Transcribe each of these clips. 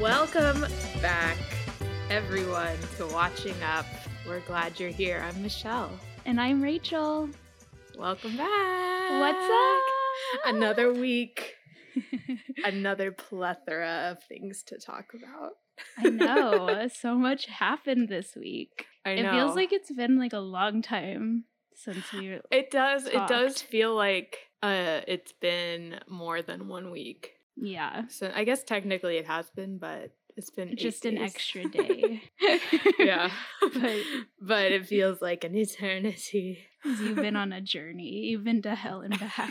Welcome back, everyone, to Watching Up. We're glad you're here. I'm Michelle. And I'm Rachel. Welcome back. What's up? Another week, another plethora of things to talk about. I know. So much happened this week. I know. It feels like it's been like a long time since we it does. It does feel like uh, it's been more than one week. Yeah. So I guess technically it has been, but it's been Just an days. extra day. yeah, But- but it feels like an eternity. You've been on a journey. You've been to hell and back.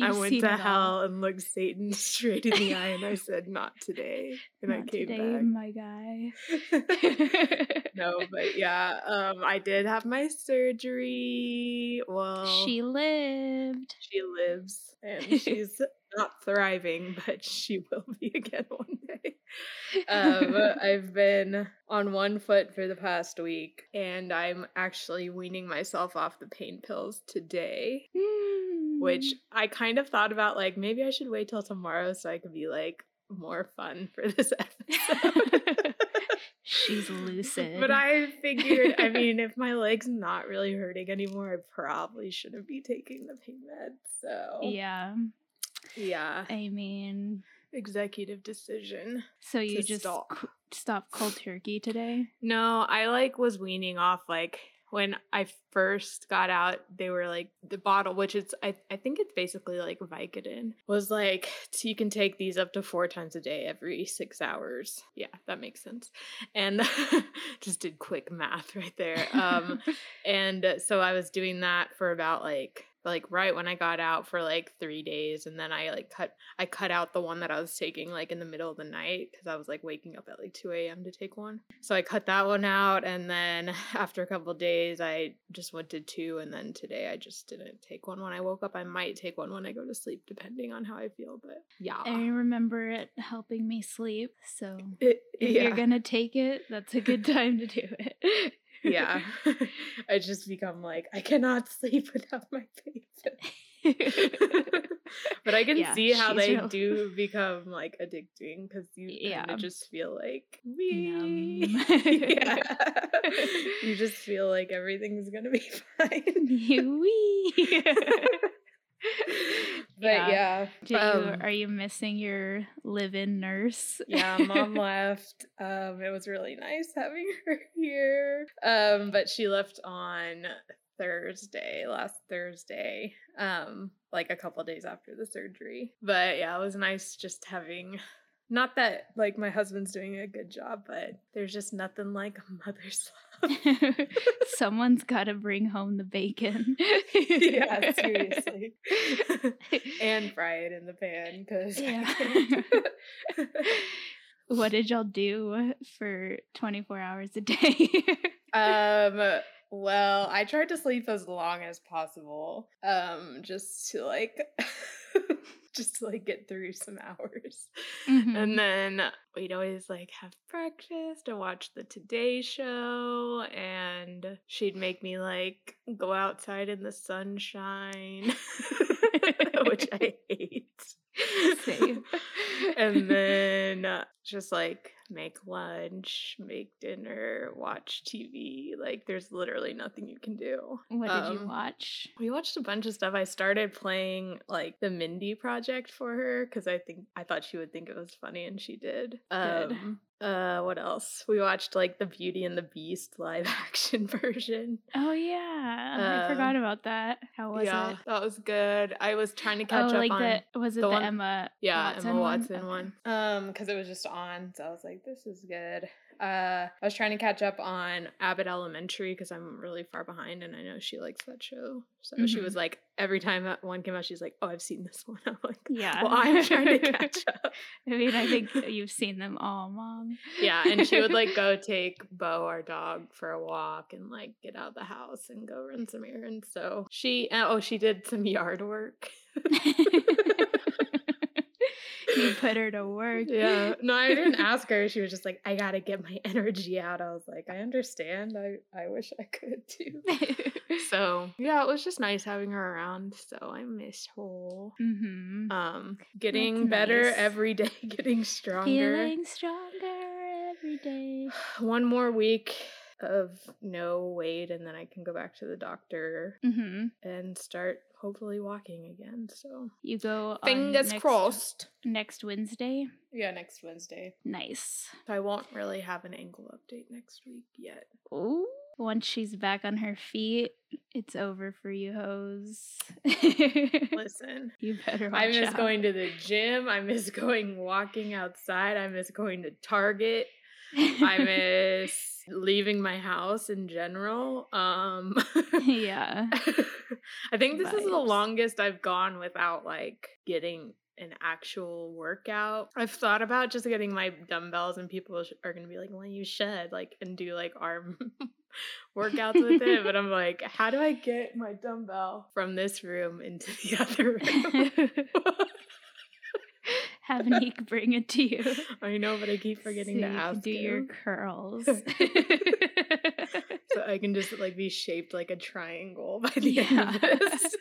I went to it all. hell and looked Satan straight in the eye, and I said, "Not today," and I Not came today, my guy. no, but yeah, um, I did have my surgery. Well, She lived. she lives, and she's not thriving, but she will be again one day. Um, I've been on one foot for the past week, and I'm actually weaning myself off the pain pills today. which Mm. I kind of thought about like maybe I should wait till tomorrow so I could be like more fun for this episode. She's lucid. But I figured, I mean, if my leg's not really hurting anymore, I probably shouldn't be taking the pain meds. So yeah. Yeah, I mean, executive decision. so you just stop. c- stopped cold turkey today? No, I like was weaning off like when I first got out, they were like the bottle, which is I, I think it's basically like Vicodin, was like so you can take these up to four times a day every six hours. Yeah, that makes sense. And just did quick math right there. Um and so I was doing that for about like like right when I got out for like three days, and then I like cut I cut out the one that I was taking like in the middle of the night because I was like waking up at like two a.m. to take one. So I cut that one out, and then after a couple of days, I just went to two, and then today I just didn't take one when I woke up. I might take one when I go to sleep, depending on how I feel. But yeah, I remember it helping me sleep. So It- if yeah. you're gonna take it, that's a good time to do it. Yeah, I just become like I cannot sleep without my favorite. but I can Yeah, see how they real- do become like addicting because you Yeah. just feel like yeah. you just feel like everything's gonna be fine. Wee. But yeah, Do you, um, are you missing your live-in nurse? yeah, mom left. Um, it was really nice having her here. Um, but she left on Thursday, last Thursday. Um, like a couple days after the surgery. But yeah, it was nice just having not that like my husband's doing a good job, but there's just nothing like a mother's love. Someone's got to bring home the bacon. yeah, seriously. and fry it in the pan because Yeah. what did y'all do for 24 hours a day? Um, well, I tried to sleep as long as possible. Um, just to like just to like get through some hours. Mhm. And then we'd always like have breakfast and watch the Today Show and she'd make me like go outside in the sunshine, which I hate. Same. and then uh, just like make lunch, make dinner, watch TV. Like there's literally nothing you can do. what did you Um, watch? We watched a bunch of stuff. I started playing like the Mindy project for her because I think I thought she would think it was funny and she did. Good. Um, uh, what else? We watched like the Beauty and the Beast live action version. Oh yeah, I forgot uh, about that. How was yeah, it? that was good. I was trying to catch oh, up like on the was it the the, one- Emma? yeah, Watson Emma? Watson Okay. one. Um, because it was just on, so I was like, this is good. Uh, I was trying to catch up on Abbott Elementary because I'm really far behind, and I know she likes that show. So she Mhm. was like, every time that one came out, she's like, oh, I've seen this one. I'm like, Yeah. well, I'm trying to catch up. I mean, I think you've seen them all, mom. Yeah, and she would like go take Bo, our dog, for a walk and like get out of the house and go run some errands. So she, oh, she did some yard work. You put her to work. Yeah. No, I didn't ask her. She was just like, I gotta get my energy out. I was like, I understand. I, I wish I could too. So yeah, it was just nice having her around. So I miss her. mm-hmm. Um, getting better nice. every day, getting stronger. Feeling stronger every day. One more week of no weight, and then I can go back to the doctor Mm-hmm. and start hopefully walking again. So You go on fingers next, crossed. next Wednesday. Yeah, next Wednesday. Nice. I won't really have an ankle update next week yet. Ooh. Once she's back on her feet, it's over for you hoes. Listen. you better watch I miss out. going to the gym. I miss going walking outside. I miss going to Target. I miss leaving my house in general. Um yeah. I think this is the longest I've gone without like getting an actual workout. I've thought about just getting my dumbbells and people are going to be like, "Well, you should like and do like arm workouts with it." But I'm like, "How do I get my dumbbell from this room into the other room?" Have Nick bring it to you. I know, but I keep forgetting so to you can ask do your curls. so I can just like be shaped like a triangle by the end Yeah. of this.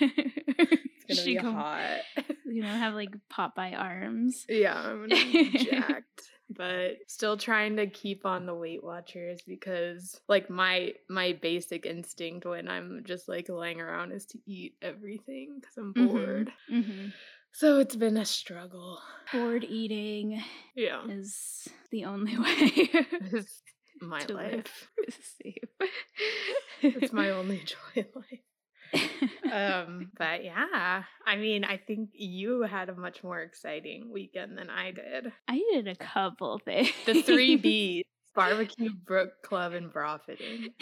It's gonna She be hot. You know, have like Popeye arms. Yeah, I'm gonna be jacked. But still trying to keep on the Weight Watchers because like my my basic instinct when I'm just like laying around is to eat everything because I'm Mhm. bored. hmm So it's been a struggle. Bored eating Yeah. is the only way It's my life. safe. It's my only joy in life. um but yeah i mean i think you had a much more exciting weekend than i did I did a couple things. the three b's barbecue brook club and bra fitting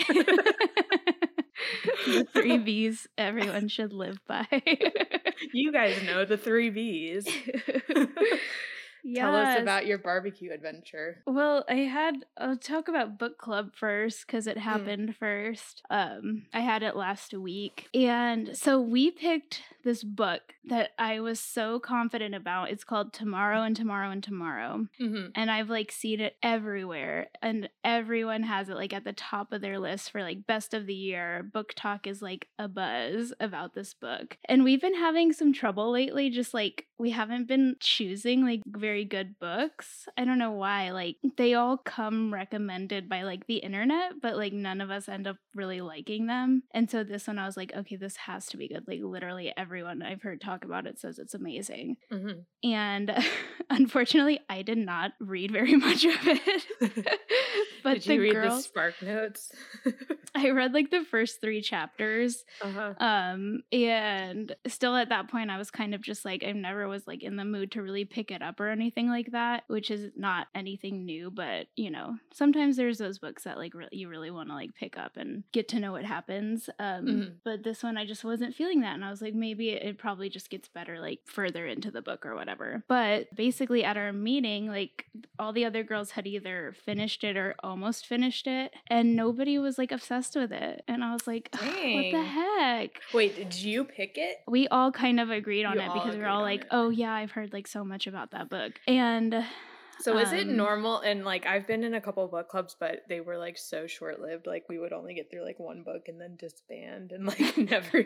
the three B's everyone should live by. you guys know the three b's tell us about your barbecue adventure Well, I had I'll talk about book club first because Mm. it happened first. Um, I had it last week, and so we picked this book that I was so confident about. It's called Tomorrow and Tomorrow and Tomorrow, mm-hmm. and I've like seen it everywhere, and everyone has it like at the top of their list for like best of the year. BookTok is like a buzz about this book, and we've been having some trouble lately. Just like we haven't been choosing like very good books. I don't know why. Like they all come recommended by like the internet, but like none of us end up really liking them. And so this one, I was like, okay, this has to be good. Like literally everyone I've heard talk about it says it's amazing. Mm-hmm. And unfortunately, I did not read very much of it. but did the you read girls, the spark notes I read like the first three chapters. uh-huh. Um, and still at that point, I was kind of just like, I never was like in the mood to really pick it up or anything like that, which is not anything new, but you know, sometimes there's those books that like re- you really want to like pick up and get to know what happens. Um, Mhm. but this one, I just wasn't feeling that. And I was like, maybe it, it probably just gets better like further into the book or whatever. But basically, at our meeting, like all the other girls had either finished it or almost finished it, and nobody was like obsessed with it. And I was like, what the heck? wait did you pick it We all kind of agreed on You it because we were all like, it. oh yeah, I've heard like so much about that book. And So is it Um, normal? And like I've been in a couple book clubs but they were like so short-lived like we would only get through like one book and then disband and like never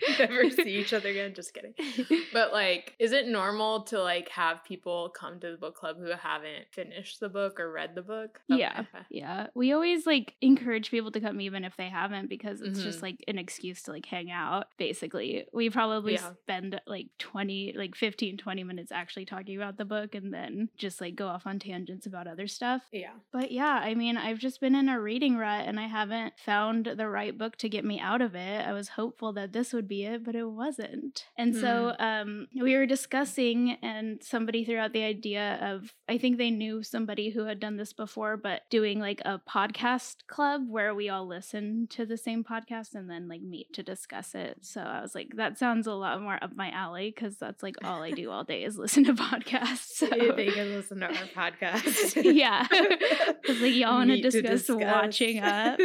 never see each other again just kidding. But like is it normal to like have people come to the book club who haven't finished the book or read the book? Yeah. Okay. Yeah. We always like encourage people to come even if they haven't because it's Mhm. just like an excuse to like hang out basically. We probably Yeah. spend like 20 like 15 20 minutes actually talking about the book and then just like go off on tangents about other stuff. Yeah. But yeah, I mean, I've just been in a reading rut and I haven't found the right book to get me out of it. I was hopeful that this would be it, but it wasn't. And so um, we were discussing, and somebody threw out the idea of I think they knew somebody who had done this before, but doing like a podcast club where we all listen to the same podcast and then like meet to discuss it. So I was like, that sounds a lot more up my alley because that's like all I do all day is listen to podcasts. So they can listen to our podcast. yeah. It's like y'all want to discuss watching up.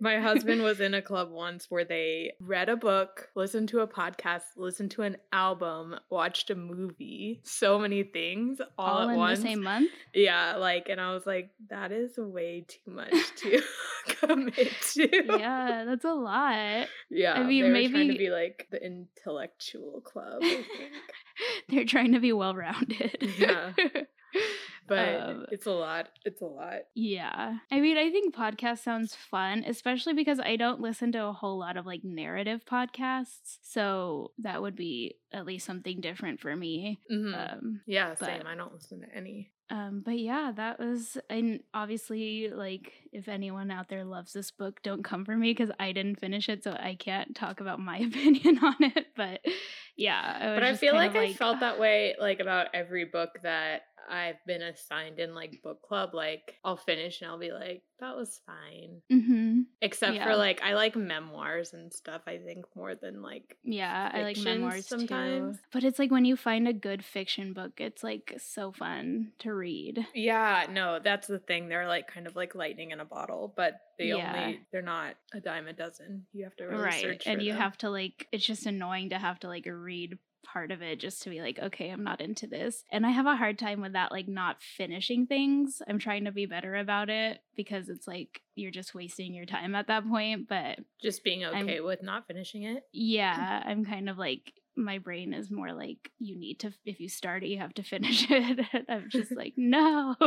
My husband was in a club once where they read read a book, listened to a podcast, listened to an album, watched a movie, so many things all, All at in once. the same month? Yeah, like, and I was like, that is way too much to commit to. yeah, that's a lot. Yeah, I mean, were trying maybe- to be like the intellectual club. I think. They're trying to be well rounded. Yeah. But Um, it's a lot. It's a lot. Yeah. I mean, I think podcast sounds fun, especially because I don't listen to a whole lot of like narrative podcasts. So that would be at least something different for me. Mhm. Um, yeah, but- same. I don't listen to any. um, but yeah, that was, and obviously, like, if anyone out there loves this book, don't come for me because I didn't finish it, so I can't talk about my opinion on it. But yeah, I was But I feel kind like, I felt that way like about every book that I've been assigned in like book club. Like I'll finish and I'll be like, that was fine. hmm Except Yeah. for like I like memoirs and stuff, I think, more than like Yeah, I like memoirs sometimes. too. But it's like when you find a good fiction book, it's like so fun to read. Yeah, no, that's the thing. They're like kind of like lightning in a bottle, but they Yeah. only they're not a dime a dozen. You have to really right. And you them. have to like it's just annoying to have to like read part of it just to be like, okay, I'm not into this. And I have a hard time with that, like not finishing things. I'm trying to be better about it because it's like you're just wasting your time at that point. But just being I'm- okay with not finishing it. yeah, I'm kind of like my brain is more like you need to if you start it you have to finish it. I'm just like no.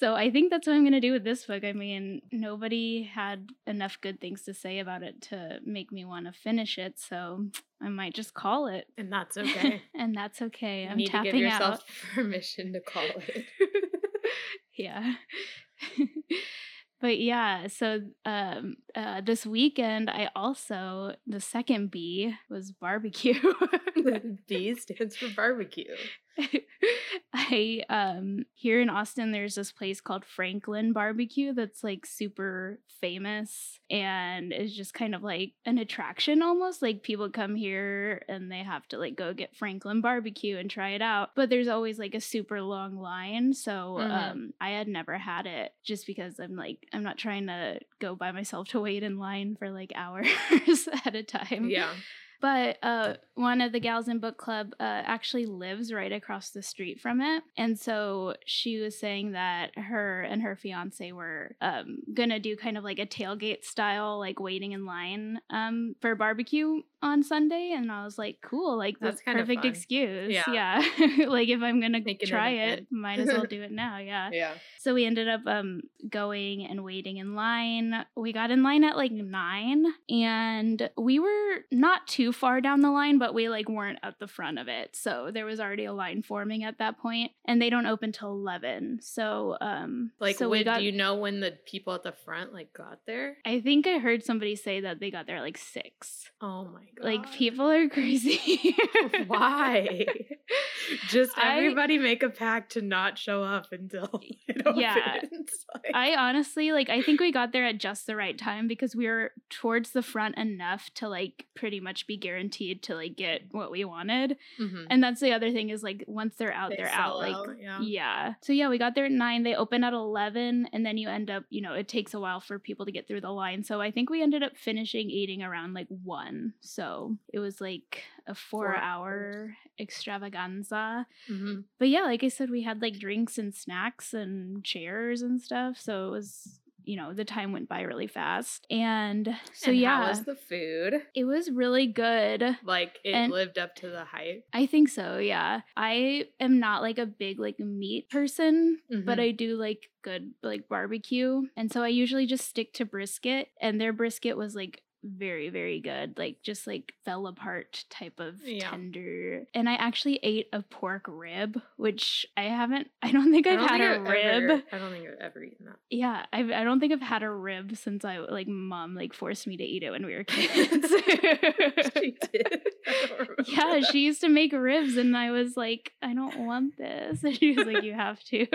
So i think that's what i'm going to do with this book. I mean nobody had enough good things to say about it to make me want to finish it so i might just call it. And that's okay. and that's okay. You i'm need to tapping give yourself out. permission to call it. yeah. But yeah so um uh this weekend i also the second b was barbecue B stands for barbecue. I um here in Austin there's this place called Franklin Barbecue that's like super famous and is just kind of like an attraction almost like people come here and they have to like go get Franklin Barbecue and try it out but there's always like a super long line so Mhm. um I had never had it just because I'm like I'm not trying to go by myself to wait in line for like hours at a time. Yeah. but uh, one of the gals in book club uh, actually lives right across the street from it, and so she was saying that her and her fiance were um, gonna do kind of like a tailgate style, like waiting in line um, for barbecue on Sunday, and I was like, cool, like That's that's perfect excuse, Yeah. like if I'm gonna try it, event. might as well do it now, yeah. Yeah. So we ended up um going and waiting in line. We got in line at like 9 and we were not too far down the line but we like weren't at the front of it. So there was already a line forming at that point and they don't open till 11. So um Like, so we when, got do you know when the people at the front like got there? I think I heard somebody say that they got there at like 6. Oh my god! Like people are crazy. Why? Just I- everybody make a pact to not show up until Yeah. Like- I honestly like I think we got there at just the right time because we were towards the front enough to like pretty much be guaranteed to like get what we wanted. Mhm. And that's the other thing is like once they're out, They they're sell out. Like out, yeah. yeah. So yeah, we got there at nine. They open at eleven, and then you end up, you know, it takes a while for people to get through the line. So I think we ended up finishing eating around like one. So it was like a four, Four hour extravaganza. Mhm. But yeah, like I said, we had like drinks and snacks and chairs and stuff. So it was, you know, the time went by really fast. And so And yeah, how was the food? it was really good. Like it And- lived up to the hype. I think so, yeah. I am not like a big like meat person, but Mhm. I do like good like barbecue. And so I usually just stick to brisket and their brisket was like very very good like just like fell apart type of Yeah. tender and i actually ate a pork rib which i haven't i don't think i've don't had think a I've rib ever- I don't think I've ever eaten that. yeah I've, i don't think i've had a rib since i like mom like forced me to eat it when we were kids she did. I don't remember yeah, that. she used to make ribs, and I was like, I don't want this. And she was like, You have to.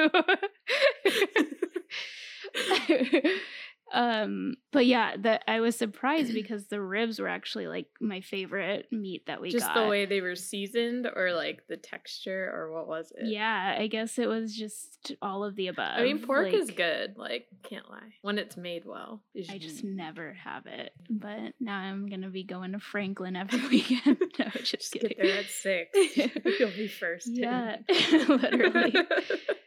Um, but yeah, that I was surprised because the ribs were actually like my favorite meat that we Just got. the way they were seasoned or like the texture or what was it? Yeah, I guess it was just all of the above. I mean, pork is good. Like, can't lie. When it's made well. I just never have it. But now I'm gonna be going to Franklin every weekend. no, just, just kidding. get there at six. You'll be first. Yeah, literally.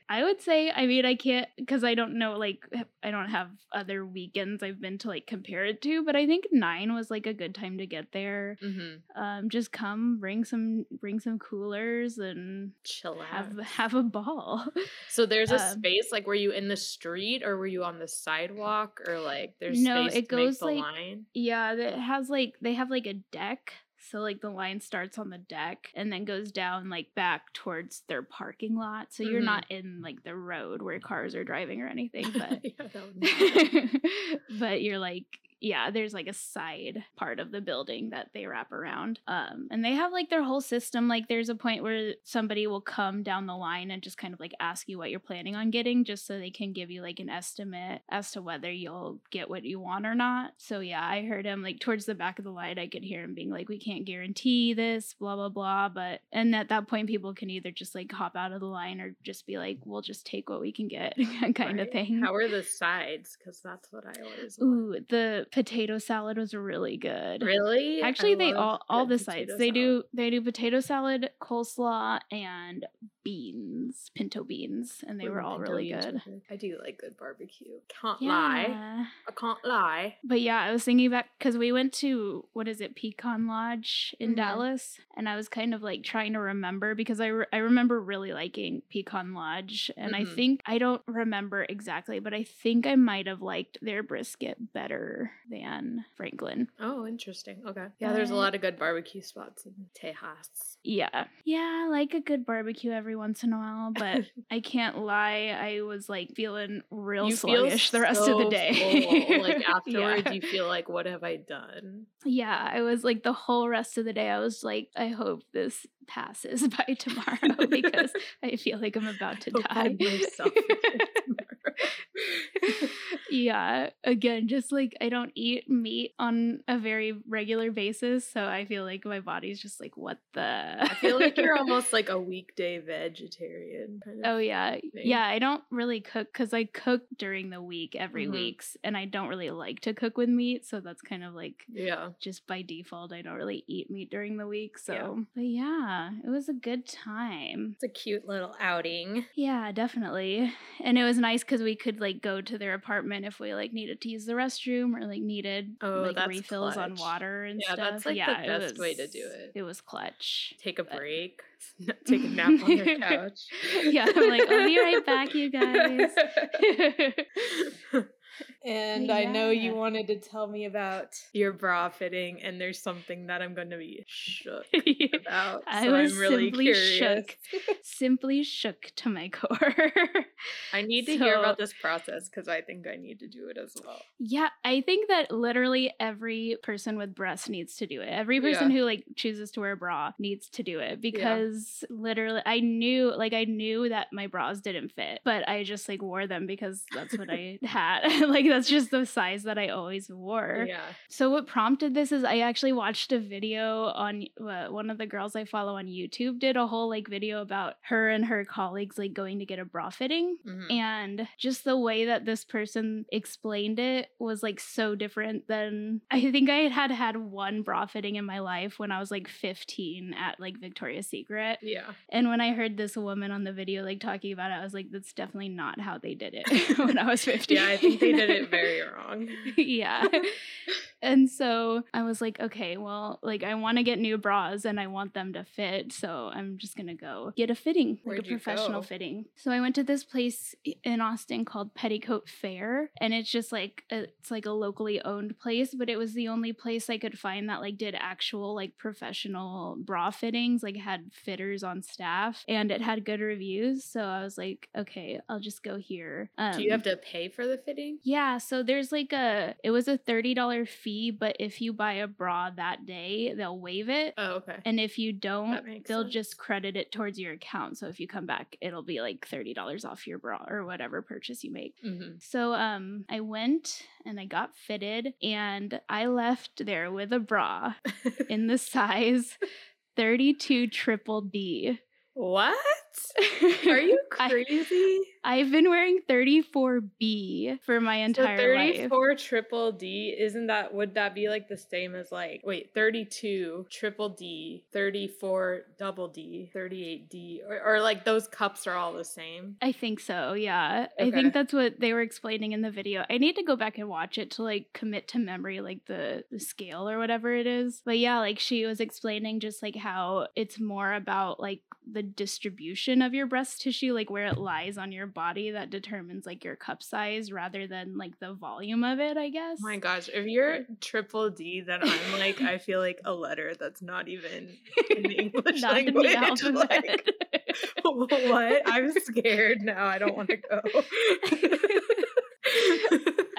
I would say, I mean, I can't because I don't know, like, I don't have other weekends I've been to like compare it to, but I think nine was like a good time to get there. mm-hmm. Um, just come, bring some, bring some coolers, and Chill out. have have a ball. so there's a um, space. Like, were you in the street or were you on the sidewalk or like there's No, space it goes, like, line? yeah, it has like they have like a deck. So like the line starts on the deck and then goes down like back towards their parking lot. So you're Mhm. not in like the road where cars are driving or anything, but yeah, that would be fun. but you're like yeah there's like a side part of the building that they wrap around um and they have like their whole system like there's a point where somebody will come down the line and just kind of like ask you what you're planning on getting just so they can give you like an estimate as to whether you'll get what you want or not so yeah i heard him like towards the back of the line i could hear him being like we can't guarantee this blah blah blah but and at that point people can either just like hop out of the line or just be like we'll just take what we can get kind of thing How are the sides? Because that's what I always want. Ooh, the potato salad was really good. Really? Actually, I they all all the sides. They do they do potato salad, coleslaw, and beans, pinto beans, and they Ooh, were all really good. I do like good barbecue. Can't lie. I can't lie. But yeah, I was thinking back because we went to what is it, Pecan Lodge in Mhm. Dallas, and I was kind of like trying to remember because I re- I remember really liking Pecan Lodge, and I Mhm. think I don't remember exactly, but I think I might have liked their brisket better than Franklin. Oh, interesting. Okay. Yeah, there's a lot of good barbecue spots in Tejas. Yeah. Yeah, I like a good barbecue every once in a while, but I can't lie, I was like feeling real You sluggish the rest of the day. full. Like afterwards, yeah. you feel like, what have I done? yeah, I was like the whole rest of the day, I was like, I hope this passes by tomorrow because I feel like I'm about to Hope die. myself. yeah, again, just like I don't eat meat on a very regular basis, so I feel like my body's just like, what the? I feel like you're almost like a weekday vegetarian. Kind of. Oh yeah, thing. yeah. I don't really cook because I cook during the week every Mhm. weeks, and I don't really like to cook with meat, so that's kind of like Yeah. just by default. I don't really eat meat during the week, so. Yeah. But yeah, it was a good time. It's a cute little outing. Yeah, definitely. And it was nice because we could like go to their apartment if we like needed to use the restroom or like needed Oh, like refills on water and stuff. Yeah, stuff. that's, like, the yeah, it best way to do it. It was clutch. Take a But- break. Take a nap on your couch. yeah, I'm like, I'll be right back, you guys. And I know you wanted to tell me about your bra fitting, and there's something that I'm going to be shook about. I so was I'm really simply curious. shook. Simply shook to my core. I need to hear about this process because I think I need to do it as well. Yeah, I think that literally every person with breasts needs to do it. Every person Yeah. who like chooses to wear a bra needs to do it because literally I knew like I knew that my bras didn't fit, but I just like wore them because that's what I had. like that's just the size that I always wore. Yeah. So what prompted this is I actually watched a video on uh, one of the girls I follow on YouTube did a whole like video about her and her colleagues like going to get a bra fitting Mhm. and just the way that this person explained it was like so different than I think I had had one bra fitting in my life when I was like 15 at like Victoria's Secret. Yeah. And when I heard this woman on the video like talking about it, I was like, that's definitely not how they did it when I was 15. Yeah, I think they did it very wrong. yeah. And so I was like, okay, well, like I want to get new bras and I want them to fit. So I'm just going to go get a fitting, like Where'd a professional go? fitting. So I went to this place in Austin called Petticoat Fair. And it's just like, a, it's like a locally owned place, but it was the only place I could find that like did actual like professional bra fittings, like had fitters on staff and it had good reviews. So I was like, okay, I'll just go here. Um, do you have to pay for the fitting? Yeah, so there's like a it was a $30 fee fee, but if you buy a bra that day, they'll waive it. Oh, okay. And if you don't, they'll sense. just credit it towards your account. So if you come back, it'll be like $30 off your bra or whatever purchase you make. hmm So um I went and I got fitted and I left there with a bra in the size 32 triple D. what? Are you crazy? I've been wearing 34B for my entire so life. 34 triple D, isn't that, would that be like the same as like, wait, 32 triple D, 34 double D, 38 D, or, or like those cups are all the same? I think so, yeah. I think that's what they were explaining in the video. I need to go back and watch it to like commit to memory like the the scale or whatever it is. But yeah, like she was explaining just like how it's more about like the distribution of your breast tissue, like where it lies on your body that determines like your cup size rather than like the volume of it, I guess. Oh my gosh, if you're triple D, then I'm like, I feel like a letter that's not even in the English language. the. Like, what? I'm scared now. I don't want to go.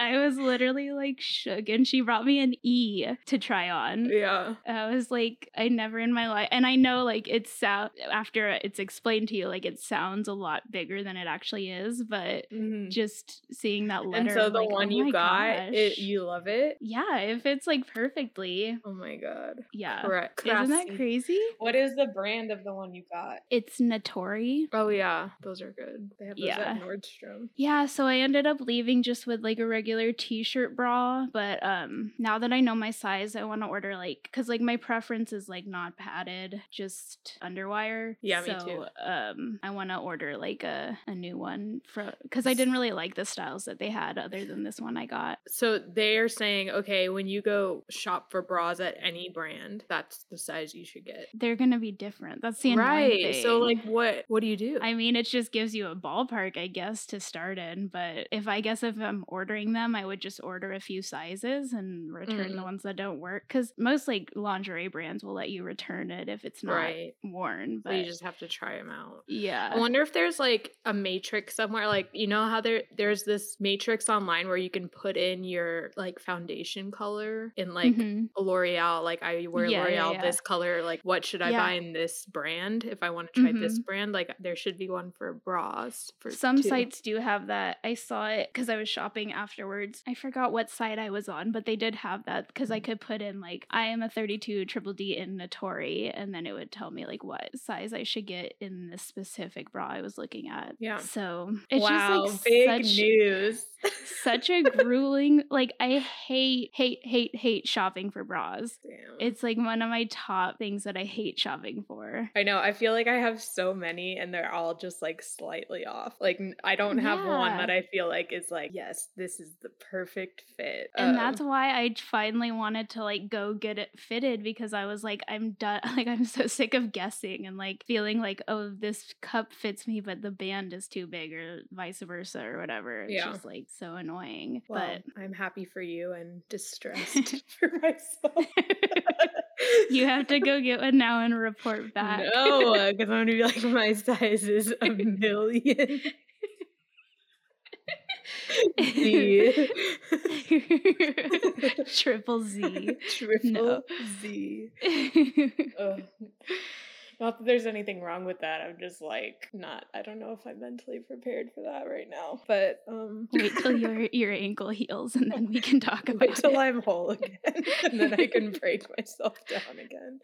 I was literally like shook, and she brought me an E to try on. yeah. I was like, I never in my life, and I know like it's sound after it's explained to you, like it sounds a lot bigger than it actually is, but Mhm. just seeing that letter, And so the like, one oh you got, it you love it. yeah, it fits like perfectly. Oh my god. Yeah, Correct. isn't that crazy? What is the brand of the one you got? It's Natori. Oh yeah, those are good. They have those Yeah. at Nordstrom. Yeah, so I ended up leaving just with like a regular t-shirt bra, but um now that I know my size, I want to order like cuz like my preference is like not padded, just underwire. Yeah, me so, too. um I want to order like a a new one for cuz I didn't really like the styles that they had other than this one I got. So they are saying, okay, when you go shop for bras at any brand, that's the size you should get. They're going to be different. That's the Right. So like what what do you do? I mean, it just gives you a ballpark, I guess, to start in. But if I guess if I'm ordering them, I would just order a few sizes and return the Mm. ones that don't work. Because most like lingerie brands will let you return it if it's not right. worn. So But you just have to try them out. yeah, I wonder if there's like a matrix somewhere, like you know how there there's this matrix online where you can put in your like foundation color in like Mhm. a L'Oreal, like I wear Yeah, yeah, L'Oreal yeah. this color, like what should I Yeah. buy in this brand if I want to try this Mhm. brand? Like there should be one for bras for Some too. sites do have that. I saw it because I was shopping afterwards. I forgot what site I was on, but they did have that because I mm. could put in like I am a 32 triple D in Natori, and then it would tell me like what size I should get in this specific bra I was looking at. Yeah. So it's wow, just like big such news. such a grueling like I hate hate hate hate shopping for bras. Damn. It's like one of my top things that I hate shopping for. I know. I feel like I have so many and they're all just like slightly off. Like I don't have one that I feel like is like, yes, this is the perfect fit. And Um, that's why I finally wanted to like go get it fitted because I was like, I'm done. Like, I'm so sick of guessing and like feeling like, oh, this cup fits me, but the band is too big or vice versa or whatever. It's Yeah. just like so annoying. well, I'm happy for you and distressed for myself. But you have to go get one now and report back. No, because I'm gonna be like, my size is a million. Z. Triple Z. Triple No. Z. Not that there's anything wrong with that. I'm just like not. I don't know if I'm mentally prepared for that right now. But um, Wait till your your ankle heals and then we can talk about wait till it. I'm whole again, and then I can break myself down again.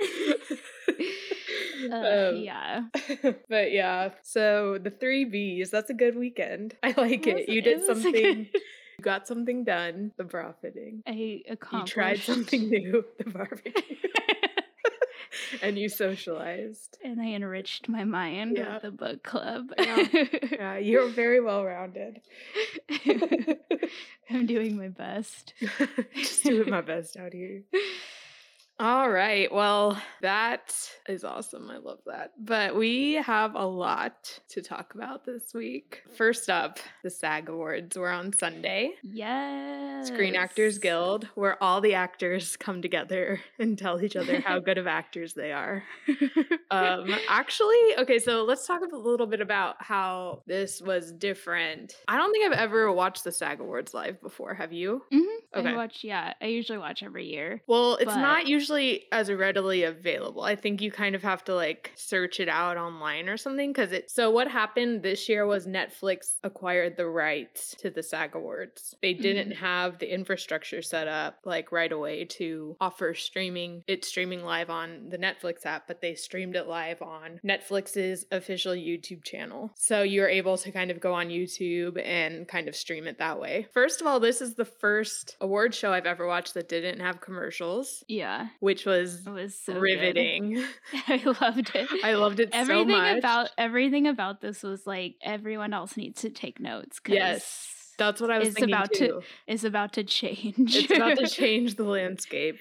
Uh, Um, yeah. but yeah, so the three B's. That's a good weekend. I like It it. You did it something. good- You got something done. The bra fitting. I accomplished. You tried something new. The barbecue. and you socialized. and I enriched my mind Yeah. with the book club. Yeah. Yeah, you're very well rounded. I'm doing my best. Just doing my best out here. All right. Well, that is awesome. I love that. But we have a lot to talk about this week. First up, the SAG Awards were on Sunday. Yes. Screen Actors Guild, where all the actors come together and tell each other how good of actors they are. um, actually, okay, so let's talk a little bit about how this was different. I don't think I've ever watched the SAG Awards live before. Have you? Mhm. Okay. I watch, yeah, I usually watch every year. Well, it's But- not usually as readily available. I think you kind of have to like search it out online or something because it. So what happened this year was Netflix acquired the rights to the SAG Awards. They didn't mm-hmm. have the infrastructure set up like right away to offer streaming. It's streaming live on the Netflix app, but they streamed it live on Netflix's official YouTube channel. So you're able to kind of go on YouTube and kind of stream it that way. First of all, this is the first award show I've ever watched that didn't have commercials, Yeah, which was it was so good. riveting. I loved it. I loved it so everything much. about everything about this was like everyone else needs to take notes. Yes. That's what I was thinking about to- too. It's about to change. It's about to change the landscape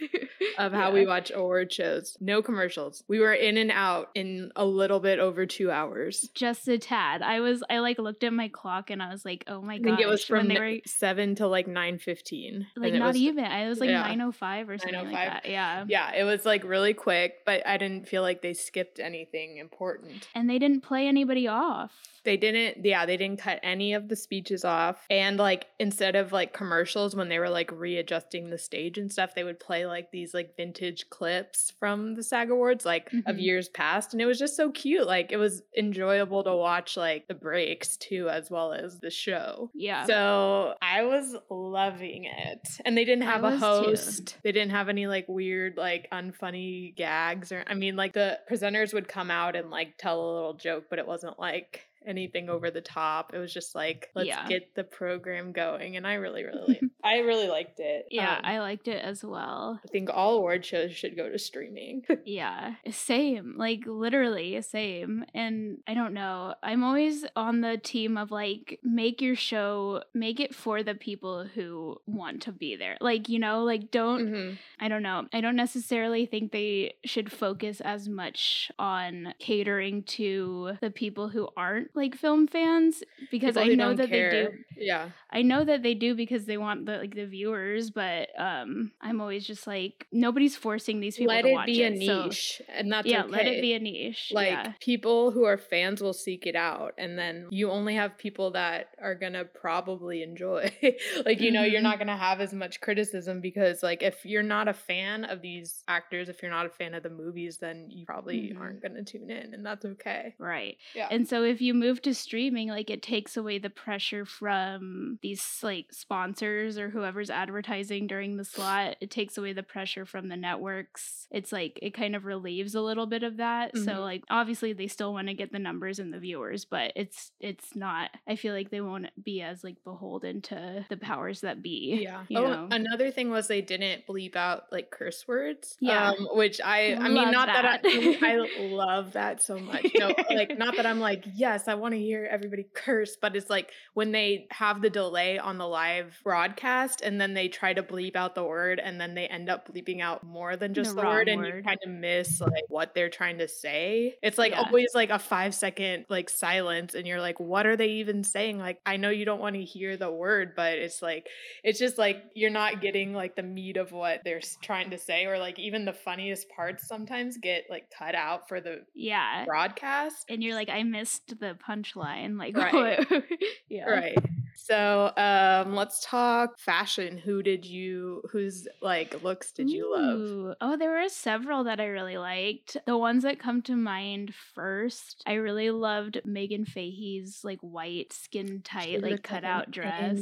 of how we watch award shows. No commercials. We were in and out in a little bit over two hours. Just a tad. I was. I like looked at my clock and I was like, "Oh my god. I god!" think it was from they were seven to like nine fifteen. like not even. I was like yeah. nine oh five or something like oh that. Yeah. Yeah, it was like really quick, but I didn't feel like they skipped anything important. And they didn't play anybody off. They didn't, yeah, they didn't cut any of the speeches off. And like, instead of like commercials, when they were like readjusting the stage and stuff, they would play like these like vintage clips from the SAG Awards, like of Mhm. years past. And it was just so cute. Like, it was enjoyable to watch like the breaks too, as well as the show. Yeah. So I was loving it. And they didn't have a was too. host. They didn't have any like weird, like unfunny gags or I mean like the presenters would come out and like tell a little joke, but it wasn't like anything over the top. It was just like, let's Yeah. get the program going. And I really, really I really liked it. yeah, Um, I liked it as well. I think all award shows should go to streaming. Yeah, same. Like literally same. And I don't know. I'm always on the team of like make your show, make it for the people who want to be there. Like, you know, like don't Mhm. I don't know. I don't necessarily think they should focus as much on catering to the people who aren't like film fans because People I know that they do. Yeah. I know that they do because they want the like the viewers, but um I'm always just like nobody's forcing these people Let to it watch be a it. so- niche. and that's yeah, okay. let it be a niche. like yeah. people who are fans will seek it out and then you only have people that are gonna probably enjoy like you know you're Mhm. not gonna have as much criticism because like if you're not a fan of these actors if you're not a fan of the movies then you probably Mhm. aren't gonna tune in and that's okay Right. yeah And so if you move to streaming, like it takes away the pressure from these like sponsors or whoever's advertising during the slot. It takes away the pressure from the networks. It's like it kind of relieves a little bit of that. Mhm. So like obviously they still want to get the numbers and the viewers, but it's it's not I feel like they won't be as like beholden to the powers that be. yeah oh know? another thing was they didn't bleep out like curse words Yeah. um, which i i mean not that, that. I, I love that so much no like not that i'm like yes i want to hear everybody curse but it's like when they have the delay on the live broadcast and then they try to bleep out the word and then they end up bleeping out more than just The the, word wrong and you word. kind of miss like what they're trying to say it's like Yeah. always like a five second like silence and you're like what are they even saying like i know you don't want to hear the word but it's like it's just like you're not getting like the meat of what they're trying to say or like even the funniest parts sometimes get like cut out for the Yeah. broadcast And you're like, I missed the punchline. Like, Right. yeah. right so um let's talk fashion who did you whose like looks did you love Ooh. Oh, there were several that I really liked. The ones that come to mind first, I really loved Meghan Fahy's like white, skin tight, like cutout dress.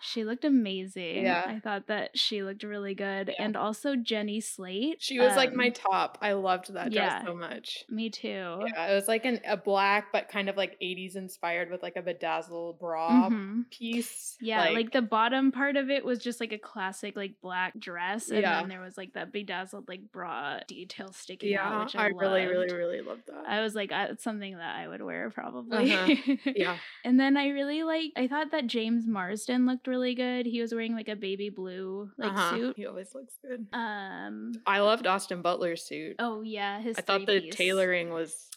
She looked amazing. Yeah. I thought that she looked really good. Yeah. And also Jenny Slate. she was like my um, top i loved that dress yeah. so much Me too. yeah, it was like an, a black but kind of like 80s inspired with like a bedazzled bra Mhm. Piece. Yeah, like, the bottom part of it was just like a classic like black dress, and Yeah. then there was like that bedazzled like bra detail sticking yeah, out, which I, I, really, really, loved. really love that. I was like, it's something that I would wear probably. Uh-huh. yeah, And then I really like. I thought that James Marsden looked really good. He was wearing like a baby blue like uh-huh. suit. He always looks good. Um. I loved Austin Butler's suit. Oh yeah, his. I thought the three-piece. tailoring was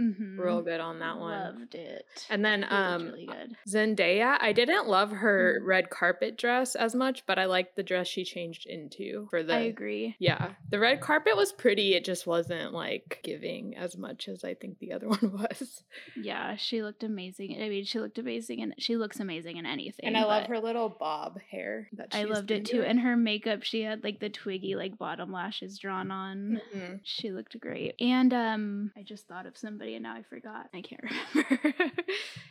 Mhm. real good on that one. Loved it. And then It um really good. Zendaya, I didn't love her Mhm. red carpet dress as much, but I liked the dress she changed into for the I agree. Yeah. The red carpet was pretty. It just wasn't like giving as much as I think the other one was. Yeah, she looked amazing. I mean, she looked amazing, and she looks amazing in anything. And I love her little bob hair that I loved it too. And her makeup, she had like the twiggy like bottom lashes drawn on. Mhm. She looked great. And um I just thought of somebody and now I forgot. I can't remember.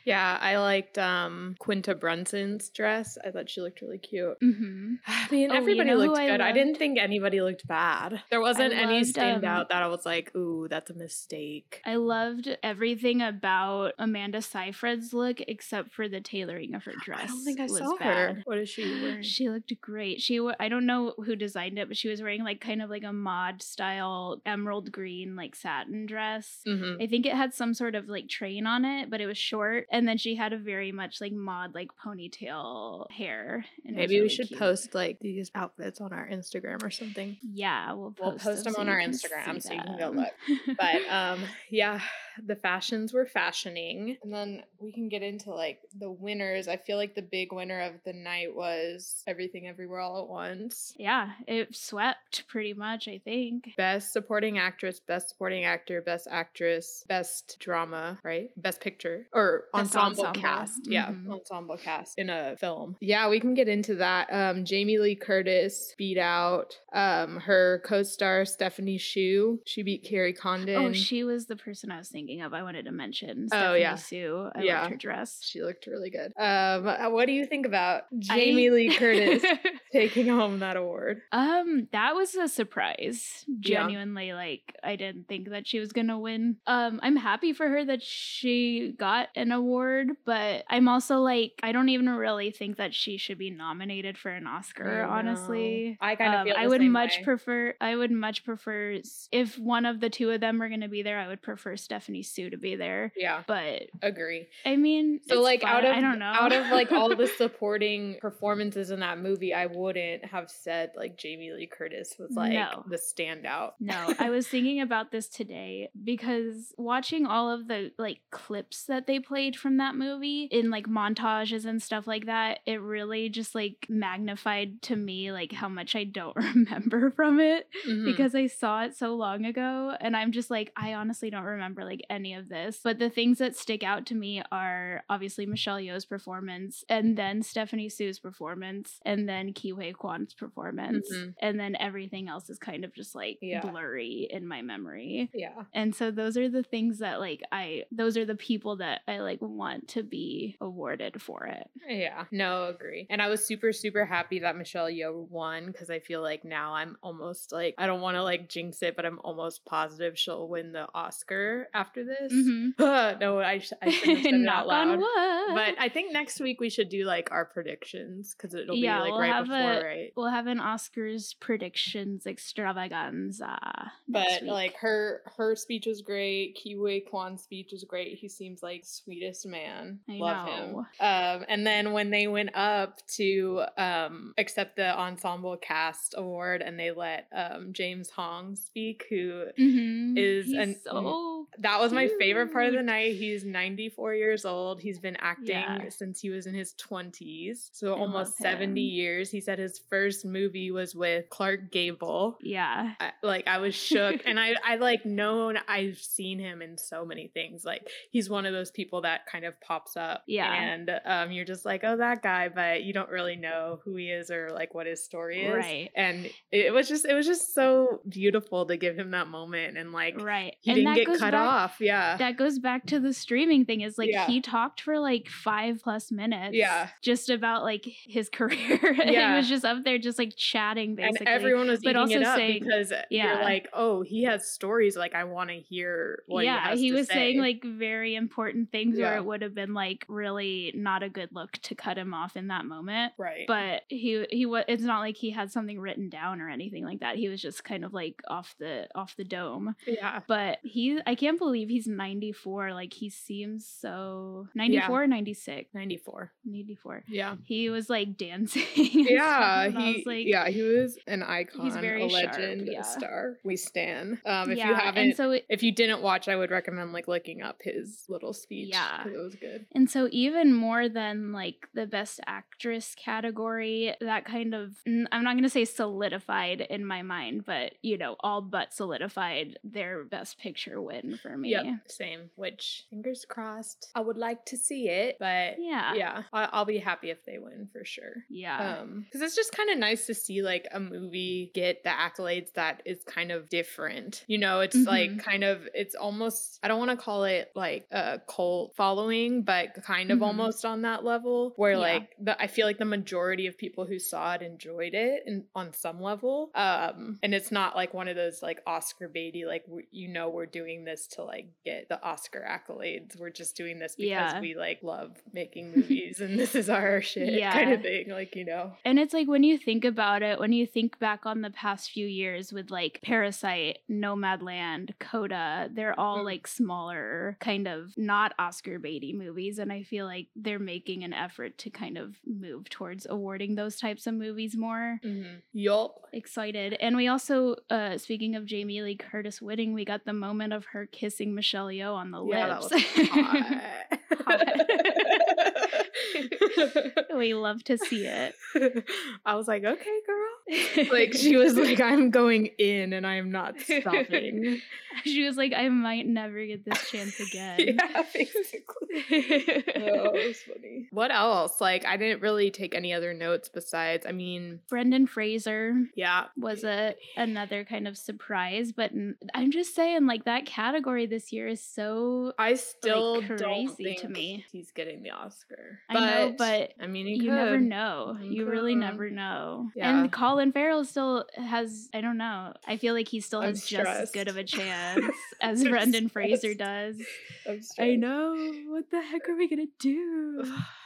Yeah, I liked um Quinta Brunson's dress. I thought she looked really cute. hmm I mean, Oh, you everybody know looked I good. I didn't think anybody looked bad. There wasn't any loved, um, standout that I was like, ooh, that's a mistake. I loved everything about Amanda Seyfried's look except for the tailoring of her dress. I don't think I saw bad. her. What is she wearing? She looked great. She wa- I don't know who designed it, but she was wearing like kind of like a mod style emerald green like satin dress. Mhm. I think it had some sort of like train on it, but it was short. And then she had a very much like mod like ponytail hair. and it was Maybe we should cute. post like these outfits on our Instagram or something. Yeah, we'll post, We'll post them so on our Instagram so you can go look. But um yeah, the fashions were fashioning. And then we can get into like the winners. I feel like the big winner of the night was Everything Everywhere All at Once. yeah, it swept pretty much. I think. Best supporting actress, best supporting actor, best actress, best drama, right? Best picture or ensemble, ensemble. cast. Yeah, Mhm. ensemble cast in a film. Yeah, we can get into that. Um, Jamie Lee Curtis beat out um her co-star Stephanie Hsu. She beat Kerry Condon. Oh, she was the person I was thinking of. I wanted to mention. Oh, Stephanie yeah. Hsu. I Yeah. loved her dress. She looked really good. Um, uh, what do you think about Jamie I- Lee Curtis taking home that award? Um, that was a surprise. Yeah. Genuinely, like I didn't think that she was gonna win. Um, I'm happy for her that she got an award, but I'm also like I don't even really think that she should be nominated for an Oscar. I Honestly. I kind of Um, I would much way. prefer. I would much prefer if one of the two of them were gonna be there. I would prefer Stephanie Hsu to be there. Yeah, But agree. I mean, So like out of I don't know. out of like all the supporting performances in that movie, I wouldn't have said like Jamie Lee Curtis was like No. the standout. No, I was thinking about this today because watching all of the like clips that they played from that movie in like montages and stuff like that, it really just like magnified to me like how much I don't remember from it Mhm. because I saw it so long ago and I'm just like I honestly don't remember like any of this. But the things that stick out to me are obviously Michelle Yeoh's performance and then Stephanie Hsu's performance and then Ke Huy Quan's performance Mhm. and then everything else is kind of just like Yeah. blurry in my memory. yeah, And so those are the things that like I those are the people that I like want to be awarded for it. yeah, no, agree. And I was super super happy that Michelle Yeoh won because I feel like now I'm almost like I don't want to like jinx it, but I'm almost positive she'll win the Oscar after this. Mhm. no, I sh- I shouldn't have Knock on loud. wood. But I think next week we should do like our predictions because it'll Yeah, be like we'll right before, a- right? We'll have an Oscars predictions extravaganza. But week. like her her speech was great. Ke Huy Quan's speech was great. He seems like sweetest man. I Love know. him. Um, and then when they went up to um accept the ensemble cast award, and they let um James Hong speak, who Mhm. is He's an- so that was my favorite part of the night. He's 94 years old. He's been acting Yeah. since he was in his 20s. So I almost 70 years. He said his first movie was with Clark Gable. yeah. I, like I was shook and I I like known I've seen him in so many things. Like he's one of those people that kind of pops up. Yeah. And um you're just like, oh that guy, but you don't really know who he is or like what his story is. Right. And it was just it was just so beautiful to give him that moment and like Right. he and didn't get cut back off. Yeah. that goes back to the streaming thing is like Yeah. he talked for like five plus minutes Yeah. just about like his career he Yeah. was just up there just like chatting basically and everyone was but also it up saying- because yeah. you're like, oh, he has stories. Like, I want to hear what yeah he has he to was saying like very important things where it would have been like really not a good look to cut him off in that moment right. but he he was it's not like he had something written down or anything like that he was just kind of like off the off the dome yeah. but he i can't believe he's 94 like he seems so 94 or 96 94. 94 Yeah. he was like dancing Yeah, stuff, and I he was like yeah he was an icon, very a sharp, legend, yeah. a star. We stan. Um, if yeah, you haven't, and so it, if you didn't watch, I would recommend like looking up his little speech. Yeah. it was good. And so, even more than like the best actress category, that kind of, I'm not going to say solidified in my mind, but you know, all but solidified their best picture win for me. Yep, same. Which fingers crossed. I would like to see it, but Yeah. yeah, I- I'll be happy if they win for sure. Yeah. um because it's just kind of nice to see like a movie get the accolades that is kind of different you know it's like Mhm. kind of it's almost i don't want to call it like a cult following but kind of Mhm. almost on that level where Yeah. like the i feel like the majority of people who saw it enjoyed it and on some level um and it's not like one of those like oscar baity like w- you know we're doing this to like get the oscar accolades we're just doing this because Yeah. we like love making movies and this is our shit kind of thing like you know And it's like when you think about it, when you think back on the past few years with like Parasite, Nomadland, Coda, they're all Mm. like smaller, kind of not Oscar baity movies. And I feel like they're making an effort to kind of move towards awarding those types of movies more. Mm-hmm. Yup. Excited. And we also, uh, speaking of Jamie Lee Curtis winning, we got the moment of her kissing Michelle Yeoh on the Yeah, lips. we love to see it. I was like, okay, girl. Like she was like, I'm going in and I'm not stopping. she was like, I might never get this chance again. yeah, basically. oh, it was funny. What else? Like, I didn't really take any other notes besides. I mean, Brendan Fraser yeah, was a another kind of surprise, but I'm just saying, like that category this year is so. I still don't crazy think to me. he's getting the Oscar. I know, but I mean, he You never know. He You really never know. Yeah. And Colin Farrell still has. I don't know. I feel like he still has just as good of a chance as Brendan Fraser does. I know. What the heck are we gonna do?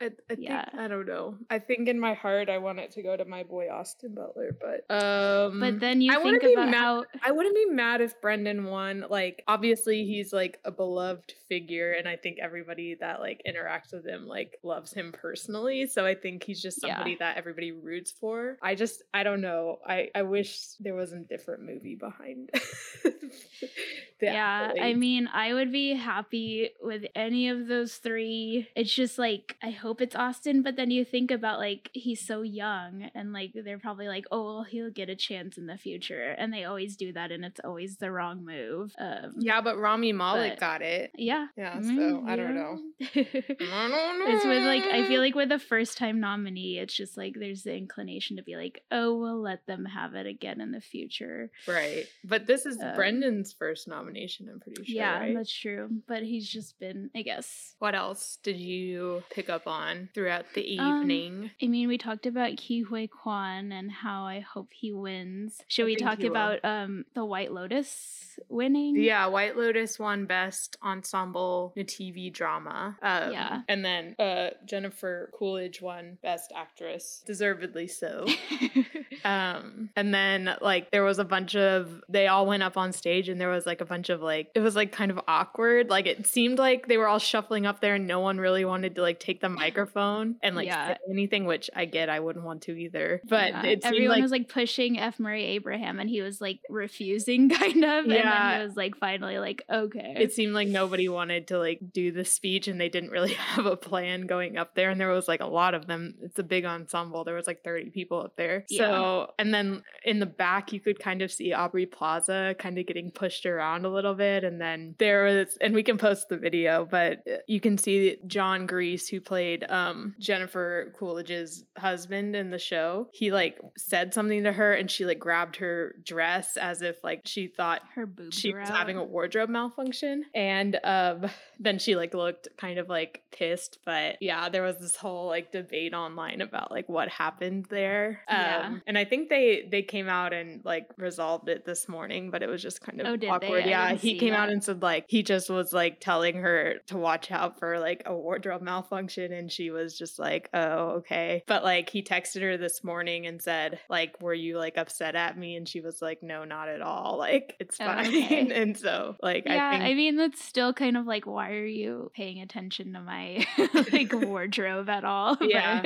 I, I think Yeah. I don't know. I think in my heart I want it to go to my boy Austin Butler, but um But then you I wouldn't think be about mad- how I wouldn't be mad if Brendan won. Like obviously he's like a beloved figure and I think everybody that like interacts with him like loves him personally. So I think he's just Yeah. somebody that everybody roots for. I just I don't know. I I wish there was a different movie behind. yeah, I mean, I would be happy with any of those three. It's just like I hope it's Austin, but then you think about like he's so young and like they're probably like, oh, well, he'll get a chance in the future, and they always do that, and it's always the wrong move. Um, Yeah, but Rami Malek but- got it. yeah, Yeah, so Mm, I don't know. I don't know. it's with like I feel like with a first time nominee, it's just like there's the inclination to be like, oh, we'll let them have it again in the future. Right. But this is Um, Brendan's first nomination, I'm pretty sure. yeah, right? that's true. But he's just been, I guess, What else did you pick up on throughout the Um, evening? I mean, we talked about Ke Huy Quan and how I hope he wins. Should I we talk about um the White Lotus winning? yeah, White Lotus won Best Ensemble TV Drama. Um, Yeah. And then uh, Jennifer Coolidge won Best Actress, deservedly so. um and then like there was a bunch of they all went up on stage and there was like a bunch of like it was like kind of awkward like it seemed like they were all shuffling up there and no one really wanted to like take the microphone and like Yeah. anything which i get i wouldn't want to either but Yeah, everyone like was like pushing F. Murray Abraham, and he was like refusing, kind of. And then Yeah. he was like finally like, okay. it seemed like nobody wanted to like do the speech and they didn't really have a plan going up there and there was like a lot of them it's a big ensemble there was like 30 people up there Yeah. so and then in the back you could kind of see aubrey plaza kind of getting pushed around a little bit. And then there was, and we can post the video, but you can see Jon Gries, who played um, Jennifer Coolidge's husband in the show. He like said something to her and she like grabbed her dress as if like she thought Her boobs she was out. having a wardrobe malfunction and um then she like looked kind of like pissed but yeah there was this whole like debate online about like what happened there um Yeah. and i think they they came out and like resolved it this morning but it was just kind of Oh, they? awkward I yeah he came out and said like he just was like telling her to watch out for like a wardrobe malfunction and she was just like oh okay but like he texted her this morning and said like were you like upset at me and she was like no not at all like it's Oh, fine okay. and so like yeah, i I, mean that's still kind of like why are you paying attention to my like wardrobe at all? Yeah.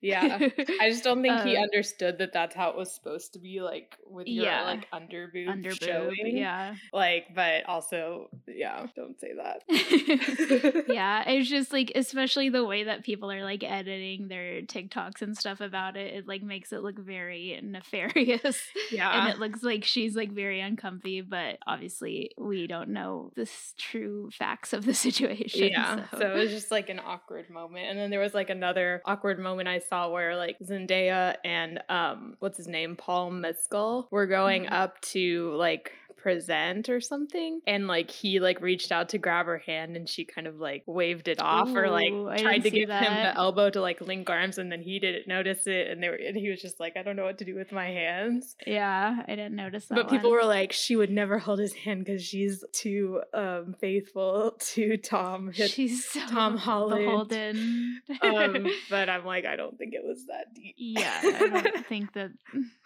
Yeah i just don't think he um, understood that that that's how it was supposed to be like with your Yeah. like under boob under showing yeah. like but also yeah don't say that yeah, it's just like especially the way that people are like editing their TikToks and stuff about it, it like makes it look very nefarious. yeah And it looks like she's like very uncomfy, but obviously we don't know the true facts of the situation. Yeah. So. it was just like an awkward moment. And then there was like another awkward moment I saw where like Zendaya and um what's his name? Paul Mescal were going Mhm. up to like present or something and like he like reached out to grab her hand and she kind of like waved it off or like tried to give him the elbow to like link arms and then he didn't notice it and they were and he was just like I don't know what to do with my hands yeah, I didn't notice that. but people were like, she would never hold his hand because she's too um, faithful to Tom. She's so Tom Holland. um, but I'm like, I don't think it was that deep. yeah, I don't think that.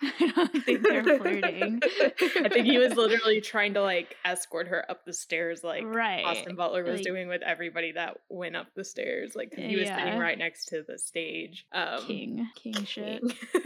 I don't think they're flirting. I think he was literally trying to like escort her up the stairs, like right. Austin Butler was like- doing with everybody that went up the stairs. Like he was Yeah. sitting right next to the stage. Um, King, king shit. king.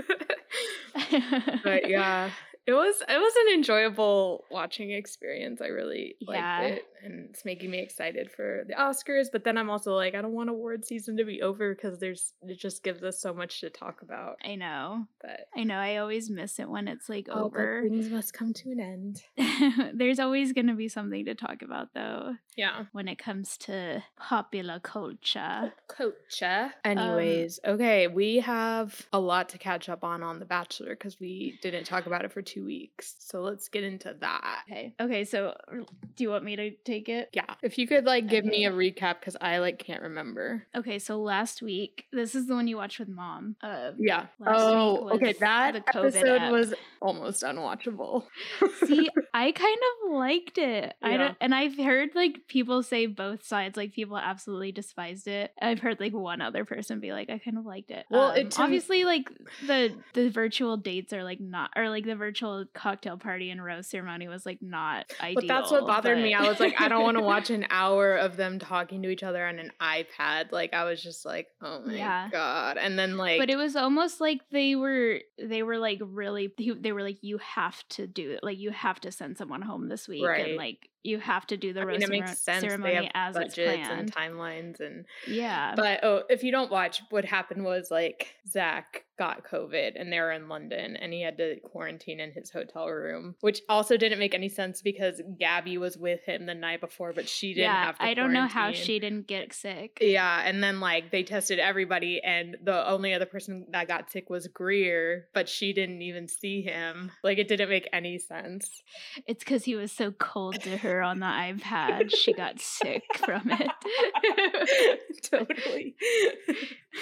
but yeah it was it was an enjoyable watching experience i really liked it and it's making me excited for the oscars but then i'm also like i don't want award season to be over because there's it just gives us so much to talk about I know. but I know. I always miss it when it's like good over. things must come to an end There's always going to be something to talk about, though, yeah when it comes to popular culture. culture. Um, Anyways, okay, we have a lot to catch up on on The Bachelor because we didn't talk about it for two weeks. So let's get into that. Okay. Okay. So, do you want me to take it? Yeah, if you could like give me a recap because I like can't remember. Okay. So last week, this is the one you watched with mom. Uh, Yeah. Last oh, week okay. That the COVID episode app. was almost unwatchable. See, I kind of liked it. I Yeah. don't, and I've heard like people say both sides. Like people absolutely despised it. I've heard like one other person be like, I kind of liked it. Well, Um, it obviously like the the virtual dates are like not, or like the virtual cocktail party and rose ceremony was like not ideal. But that's what bothered me. I was like, I don't want to watch an hour of them talking to each other on an iPad. Like, I was just like, oh my Yeah. god. And then like, but it was almost like they were they were like really they were like you have to do it like you have to send someone home this week Right. and like you have to do the I rose mean, it cere- makes sense. They ceremony as it's budgets planned. and timelines and yeah, But oh, if you don't watch, what happened was like Zach got COVID and they were in London and he had to quarantine in his hotel room, which also didn't make any sense because Gabby was with him the night before, but she didn't yeah. have to I don't know how she didn't get sick. Yeah, and then like they tested everybody, and the only other person that got sick was Greer, but she didn't even see him. Like it didn't make any sense. It's because he was so cold to her on the iPad. She got sick from it. totally,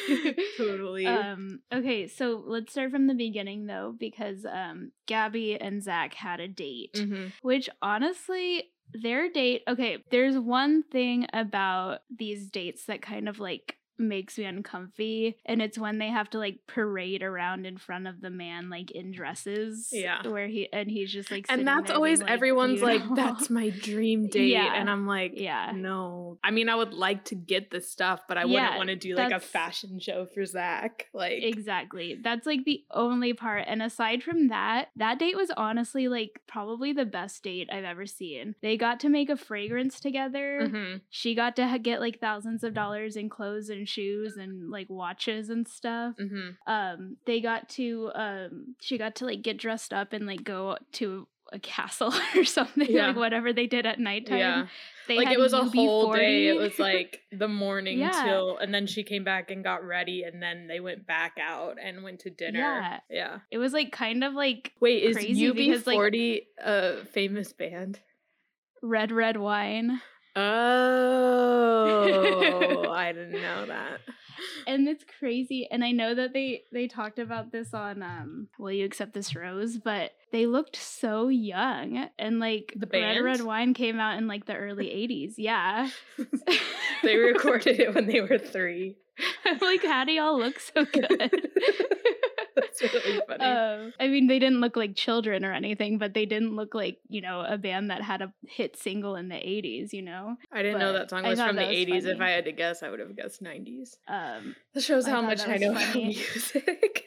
totally. Um, okay, so let's start from the beginning though, because um, Gabby and Zach had a date. Mhm. Which honestly, their date, okay, there's one thing about these dates that kind of like makes me uncomfy and it's when they have to like parade around in front of the man like in dresses Yeah. where he and he's just like and that's always like, everyone's "You like know." that's my dream date Yeah. and i'm like yeah no i mean i would like to get this stuff but i Yeah, wouldn't want to do like a fashion show for zach like Exactly. That's like the only part. And aside from that, that date was honestly like probably the best date I've ever seen. They got to make a fragrance together. mhm. She got to get like thousands of dollars in clothes and shoes and like watches and stuff. Mhm. Um, they got to um, she got to like get dressed up and like go to a castle or something, Yeah. like whatever they did at nighttime. yeah. They like it was a whole day. It was like the morning Yeah. till, and then she came back and got ready, and then they went back out and went to dinner. Yeah. yeah. it was like kind of like Wait, is Crazy because, like- UB40 a famous band? red red wine. Oh, I didn't know that. and it's crazy and i know that they they talked about this on um will you accept this rose but they looked so young and like The red red wine came out in like the early 80s yeah they recorded it when they were three. i'm like how do y'all look so good That's really funny. um, I mean, they didn't look like children or anything, but they didn't look like you know a band that had a hit single in the '80s. You know, I didn't know that song was from the was 80s. If. I had to guess, I would have guessed 90s. um, This shows I how much I know about music.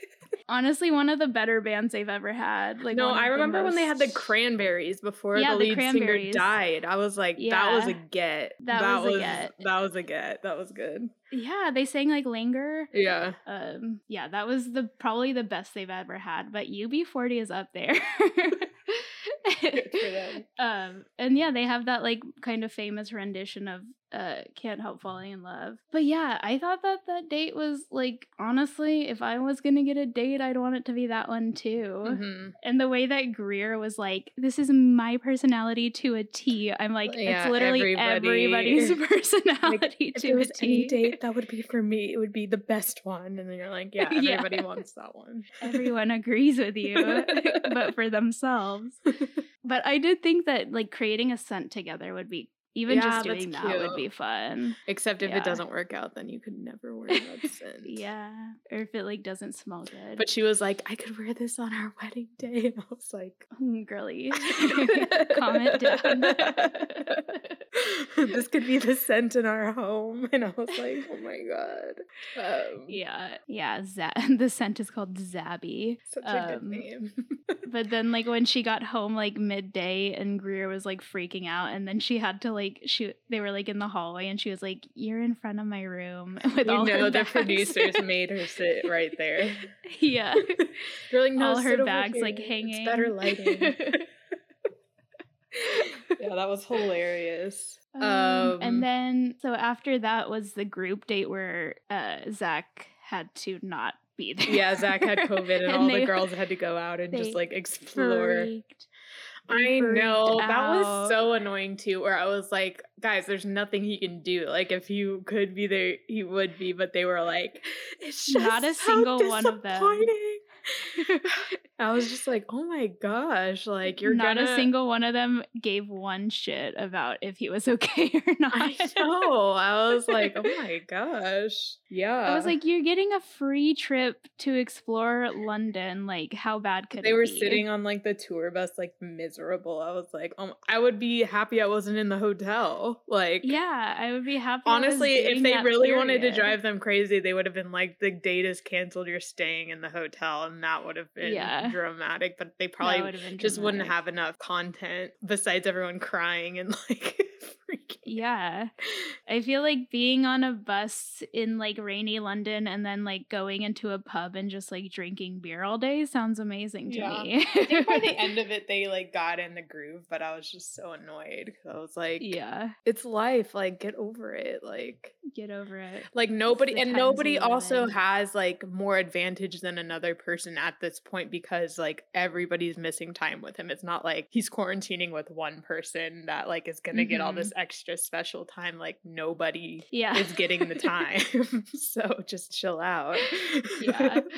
Honestly, one of the better bands they've ever had. Like, no, I the remember when they had the cranberries before Yeah, the the lead singer died. I was like, that was a get. That was a get. That was a get. That was good. Yeah, they sang like "Linger." Yeah. Um, yeah, that was the probably the best they've ever had. But UB40 is up there. Good for them. um, and yeah, they have that like kind of famous rendition of uh "Can't Help Falling in Love." But yeah, I thought that that date was like honestly, if I was gonna get a date, I'd want it to be that one too. Mhm. And the way that Greer was like, "This is my personality to a T." I'm like, Yeah, it's literally everybody- everybody's personality If to a was any date that would be for me, it would be the best one. And then you're like, yeah, Yeah. everybody wants that one. everyone agrees with you, but for themselves. But I did think that like creating a scent together would be even Yeah, just that's doing that would be fun. Except if Yeah. it doesn't work out, then you could never wear that scent. Yeah, or if it like doesn't smell good. But she was like, I could wear this on our wedding day. And I was like, Mm, girly, comment down. this could be the scent in our home. And I was like, oh my God. Um, yeah, yeah. Z- the scent is called Zabby. Such a good Um, name. But then, like when she got home, like midday, and Greer was like freaking out, and then she had to like she they were like in the hallway, and she was like, "You're in front of my room." With you all her know, the bags. producers made her sit right there. yeah, They're like, no, all her bags like hanging. It's better lighting. yeah, that was hilarious. Um, and then so after that was the group date where uh Zach had to not be there. yeah, Zach had COVID, and, And all they- the girls had to go out and just like explore. Freaked. I know freaked that was so annoying too. Where I was like, guys, there's nothing he can do. Like, if he could be there, he would be. But they were like, it's just Not a single one of them. I was just like, oh my gosh, like you're not gonna. a single one of them gave one shit about if he was okay or not. I know. I was like, oh my gosh, yeah. I was like, you're getting a free trip to explore London. Like, how bad could they were be? sitting on like the tour bus, like miserable. I was like, um, I would be happy I wasn't in the hotel. Like, Yeah, I would be happy. Honestly, if they really wanted to drive them crazy, they would have been like, the date is canceled, you're staying in the hotel, and that would have been Yeah. dramatic. But they probably just wouldn't have enough content besides everyone crying and like freaking. Yeah. I feel like being on a bus in like rainy London and then like going into a pub and just like drinking beer all day sounds amazing to Yeah. me. I think by the end of it, they like got in the groove, but I was just so annoyed because I was like, yeah, it's life. Like, get over it. Like, get over it. like nobody and nobody also has like more advantage than another person at this point because like everybody's missing time with him it's not like he's quarantining with one person that like is gonna get all Mhm. this extra special time like nobody Yeah. is getting the time so just chill out Yeah.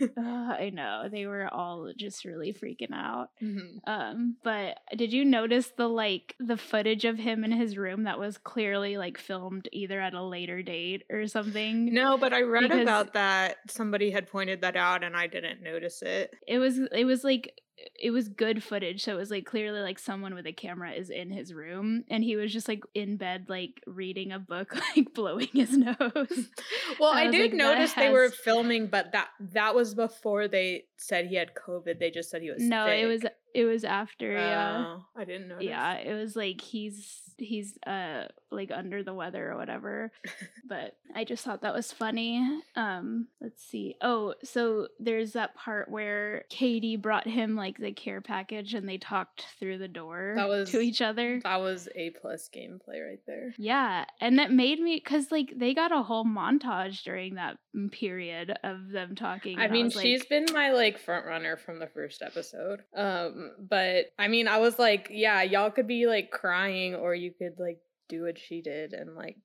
Ugh, I know. They were all just really freaking out. Mhm. Um, but did you notice the like the footage of him in his room that was clearly like filmed either at a later date or something? no but i read Because- about that somebody had pointed that out and i didn't notice it It was it was like it was good footage, so it was like clearly like someone with a camera is in his room and he was just like in bed like reading a book, like blowing his nose. Well, I I, did like, notice they were filming, but that that was before they said he had COVID. They just said he was no, it was It was after, yeah. Oh, I didn't notice. Yeah, it was like he's he's uh like under the weather or whatever. but I just thought that was funny. Um, let's see. Oh, so there's that part where Katie brought him like the care package and they talked through the door That was- to each other. That was a plus gameplay right there. Yeah, and that made me because like they got a whole montage during that period of them talking. I mean, was like, she's been my like front runner from the first episode. Um, but I mean, I was like, yeah, y'all could be like crying, or you could like do what she did, and like,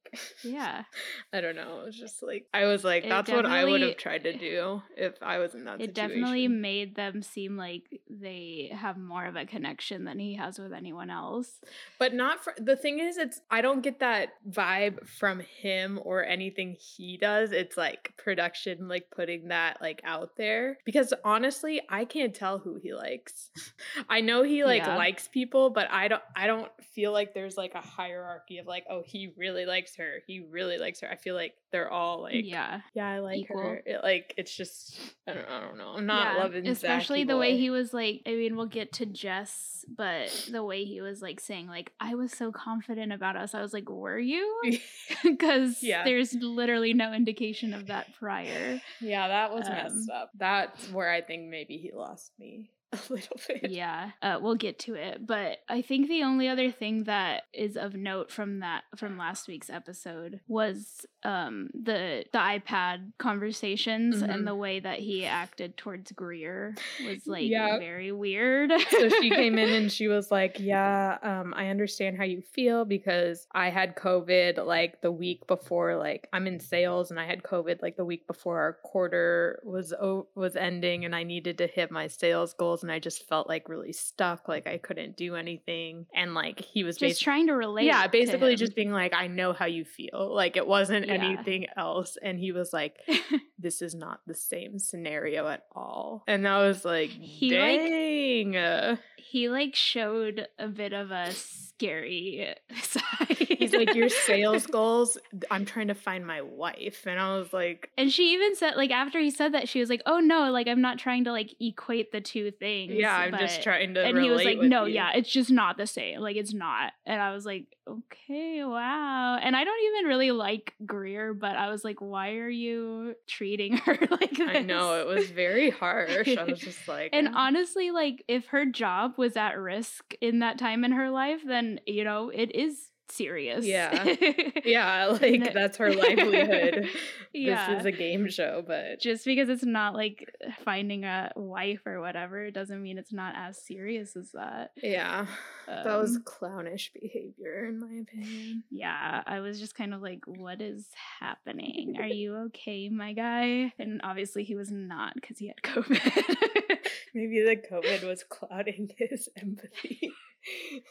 yeah, I don't know. It was just like I was like, It that's what I would have tried to eh, do if I was in that it situation. definitely made them seem like they have more of a connection than he has with anyone else. But not for the thing is, it's I don't get that vibe from him or anything he does. It's like production, like putting that like out there. Because honestly, I can't tell who he likes. I know he like Yeah. likes people, but I don't. I don't feel like there's like a hierarchy of like, oh, he really likes her. He really likes her. I feel like they're all like, yeah, yeah, I like equal. her. It, like it's just, I don't, I don't know. I'm not Yeah, loving, especially the way he was like. I mean, we'll get to Jess, but the way he was like saying like, "I was so confident about us." I was like, "Were you?" Because Yeah. there's literally no indication of that prior. Yeah, that was Um, messed up. That's where I think maybe he lost me a little bit. yeah uh, we'll get to it but i think the only other thing that is of note from that from last week's episode was um the the ipad conversations Mhm. and the way that he acted towards greer was like Yeah. very weird so she came in and she was like, "Yeah, um, I understand how you feel because I had COVID like the week before. Like I'm in sales and I had COVID like the week before our quarter was o- was ending, and I needed to hit my sales goals, and I just felt like really stuck. Like I couldn't do anything, and like he was just basi- trying to relate yeah, basically just being like, I know how you feel. Like it wasn't Yeah. anything else. And he was like, this is not the same scenario at all. And I was like, He, like- dang. uh, he like showed a bit of a scary side He's like, your sales goals, I'm trying to find my wife. And I was like, And she even said, like, after he said that, she was like, "Oh no, like I'm not trying to like equate the two things." yeah, I'm just trying to. And he was like, "No, you." yeah, it's just not the same. Like, it's not." And I was like, "Okay, wow." And I don't even really like Greer, but I was like, "Why are you treating her like this?" I know it was very harsh. I was just like, And "Oh." honestly, like, if her job was at risk in that time in her life, then you know it is serious. Yeah. yeah, like that's her livelihood. Yeah. This is a game show, but just because it's not like finding a wife or whatever doesn't mean it's not as serious as that yeah, that was um, clownish behavior, in my opinion. yeah i was just kind of like what is happening are you okay my guy and obviously he was not because he had covid Maybe the COVID was clouding his empathy.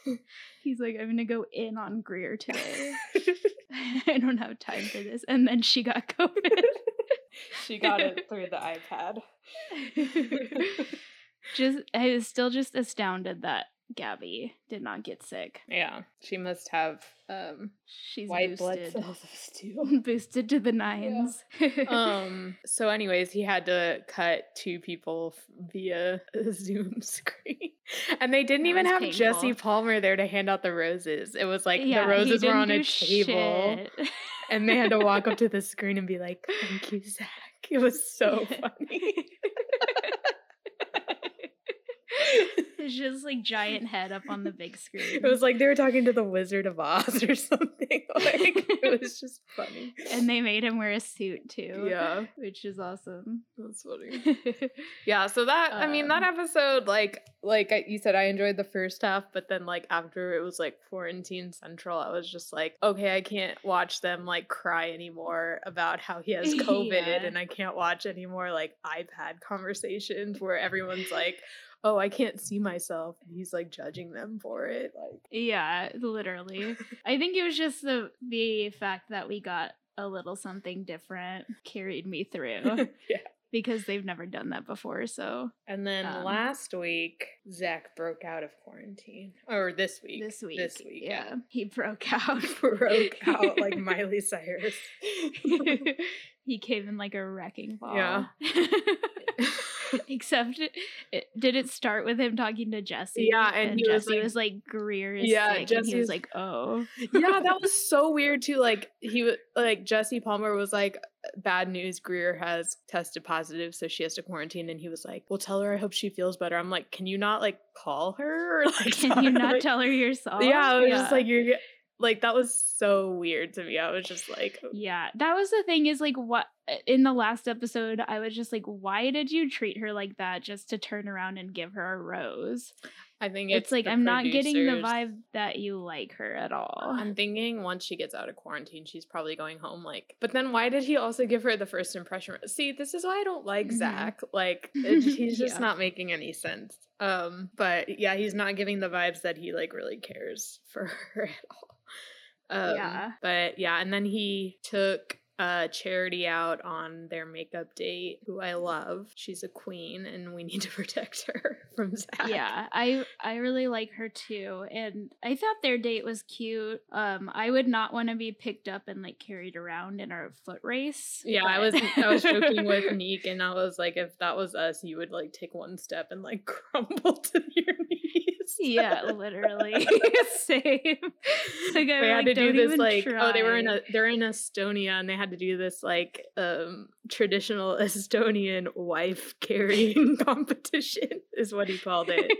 he's like i'm gonna go in on greer today i don't have time for this and then she got covid she got it through the iPad. just i was still just astounded that gabby did not get sick yeah, she must have um, she's white blood boosted. cells of steel. boosted to the nines. um. So, anyways, he had to cut two people via a Zoom screen, and they didn't That even have Jesse. Palmer there to hand out the roses. It was like Yeah, the roses were on a table, and they had to walk up to the screen and be like, "Thank you, Zach." It was so funny. It's just like giant head up on the big screen. It was like they were talking to the Wizard of Oz or something. Like it was just funny. and they made him wear a suit too. Yeah, Which is awesome. that's funny. Yeah, so that I mean that Um, episode, like like you said, I enjoyed the first half, but then like after it was like quarantine central, I was just like, okay, I can't watch them like cry anymore about how he has COVID, Yeah. and I can't watch any more like iPad conversations where everyone's like, oh, I can't see myself, and he's like judging them for it, like. yeah, literally. I think it was just the the fact that we got a little something different carried me through yeah. because they've never done that before. So And then Um, last week, Zach broke out of quarantine. Or this week. this week, This week, yeah, he broke out. broke out like Miley Cyrus. he came in like a wrecking ball. Yeah. Except, it, did it start with him talking to Jesse? Yeah, and, and he Jesse was was like, like, Greer is Yeah, sick, and he was like, oh, yeah, that was so weird too. Like he was like Jesse Palmer was like, bad news. Greer has tested positive, so she has to quarantine. And he was like, "Well, tell her I hope she feels better." I'm like, "Can you not like call her? Or, like, Can you not like- tell her yourself? Yeah, I was just like, "You're like that was so weird to me." I was just like, Yeah, that was the thing is like what in the last episode I was just like why did you treat her like that just to turn around and give her a rose? I think It's, it's, like I'm not getting the vibe that you like her at all. I'm thinking once she gets out of quarantine, she's probably going home. Like, but then why did he also give her the first impression? See, this is why I don't like Mhm. Zach. Like, it- he's just Yeah. not making any sense. Um, but yeah, he's not giving the vibes that he like really cares for her at all. Um, Yeah. But yeah, and then he took uh charity out on their makeup date who i love she's a queen and we need to protect her from zach yeah, I I really like her too, and I thought their date was cute. Um, I would not want to be picked up and like carried around in our foot race. Yeah, I was I was joking with Neek, and I was like, if that was us, you would like take one step and like crumble to your yeah, literally. Same. Like, I they had like, to do this like oh they were in a they're in Estonia and they had to do this like um traditional Estonian wife carrying competition is what he called it.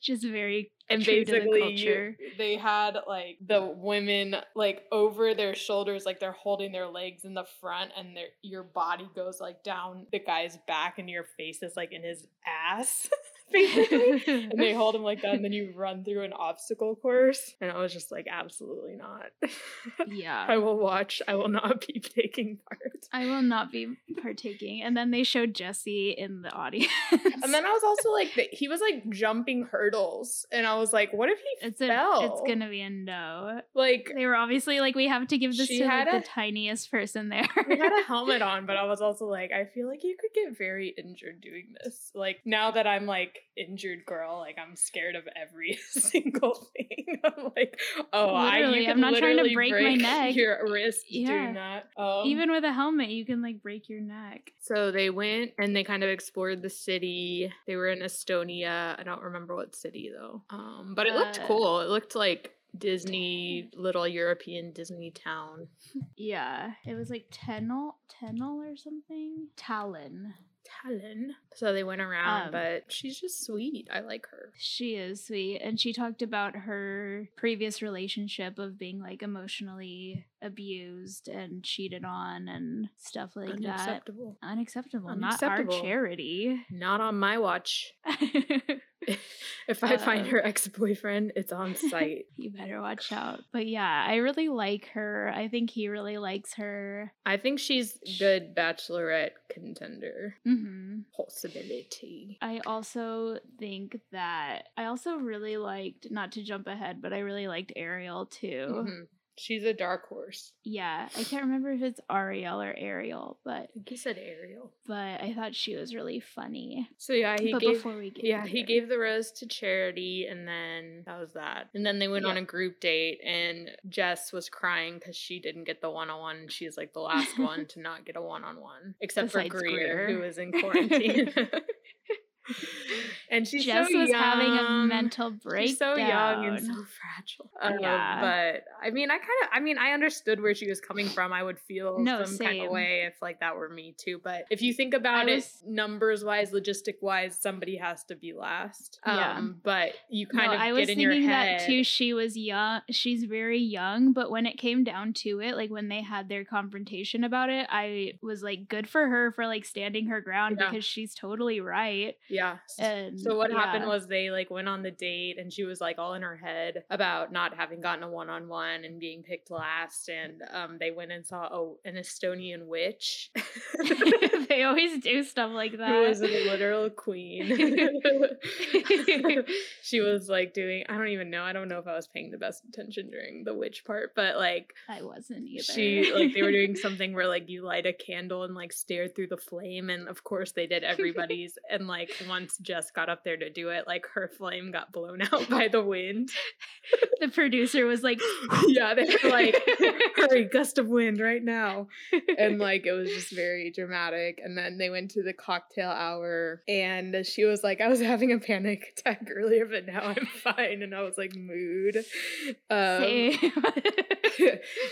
just very and the basically you- they had like the women like over their shoulders like they're holding their legs in the front and their your body goes like down the guy's back and your face is like in his ass basically and they hold him like that and then you run through an obstacle course and i was just like absolutely not yeah. i will watch i will not be taking part I will not be partaking. And then they showed Jesse in the audience. and then i was also like he was like jumping hurdles and i was like what if he it's a, it's gonna be a no. like They were obviously like, we have to give this to like, had the tiniest person there. he had a helmet on, but I was also like, I feel like you could get very injured doing this. Like now that I'm like injured girl, like I'm scared of every single thing. I'm like, oh, I, Literally, you I'm not trying to literally break my neck. Your wrist Yeah. doing that. Um, Even with a helmet, you can like break your neck. so they went and they kind of explored the city. They were in Estonia. I don't remember what city though. Um, but it looked Uh, cool. It looked like Disney, little European Disney town. Yeah, it was like Tennel, Tennel or something. Tallinn. Tallinn. So they went around, Um, but she's just sweet. I like her. She is sweet, and she talked about her previous relationship of being like emotionally abused and cheated on and stuff like that. Unacceptable. Unacceptable. Not our charity. Not on my watch. if I find Uh, her ex boyfriend, it's on site. you better watch out. But yeah, I really like her. I think he really likes her. I think she's good bachelorette contender. hmm Possibility. I also think that I also really liked, not to jump ahead, but I really liked Ariel too. Mhm. She's a dark horse. Yeah, I can't remember if it's Ariel or Ariel, but I think he said Ariel. but I thought she was really funny. So yeah, he but gave. before we get Yeah, he gave the rose to Charity, and then that was that. And then they went on a group date, and Jess was crying because she didn't get the one on one. She's like the last one to not get a one on one, except Besides for Greer, Greer. who was in quarantine. and she's Jess so was young. having a mental breakdown. She's so young and so fragile. Um, Yeah. But I mean, I kind of, I mean, I understood where she was coming from. I would feel No, some kind of way if like that were me too. But if you think about I it, numbers wise, logistic wise, somebody has to be last. Yeah. Um, but you kind no, of I was get in your thinking that too. She was young. She's very young, but when it came down to it, like when they had their confrontation about it, I was like, good for her for like standing her ground Yeah. because she's totally right. Yeah. And So what happened was they like went on the date and she was like all in her head about not having gotten a one on one and being picked last and um they went and saw a, an Estonian witch they always do stuff like that. who was a literal queen. she was like doing I don't even know. I don't know if I was paying the best attention during the witch part, but like I wasn't either. she like they were doing something where like you light a candle and like stare through the flame and of course they did everybody's and like once Jess got up there to do it, like her flame got blown out by the wind. the producer was like, yeah, they were like, hurry, gust of wind right now. And like, it was just very dramatic. And then they went to the cocktail hour, and she was like, I was having a panic attack earlier, but now I'm fine. And I was like, mood. Um,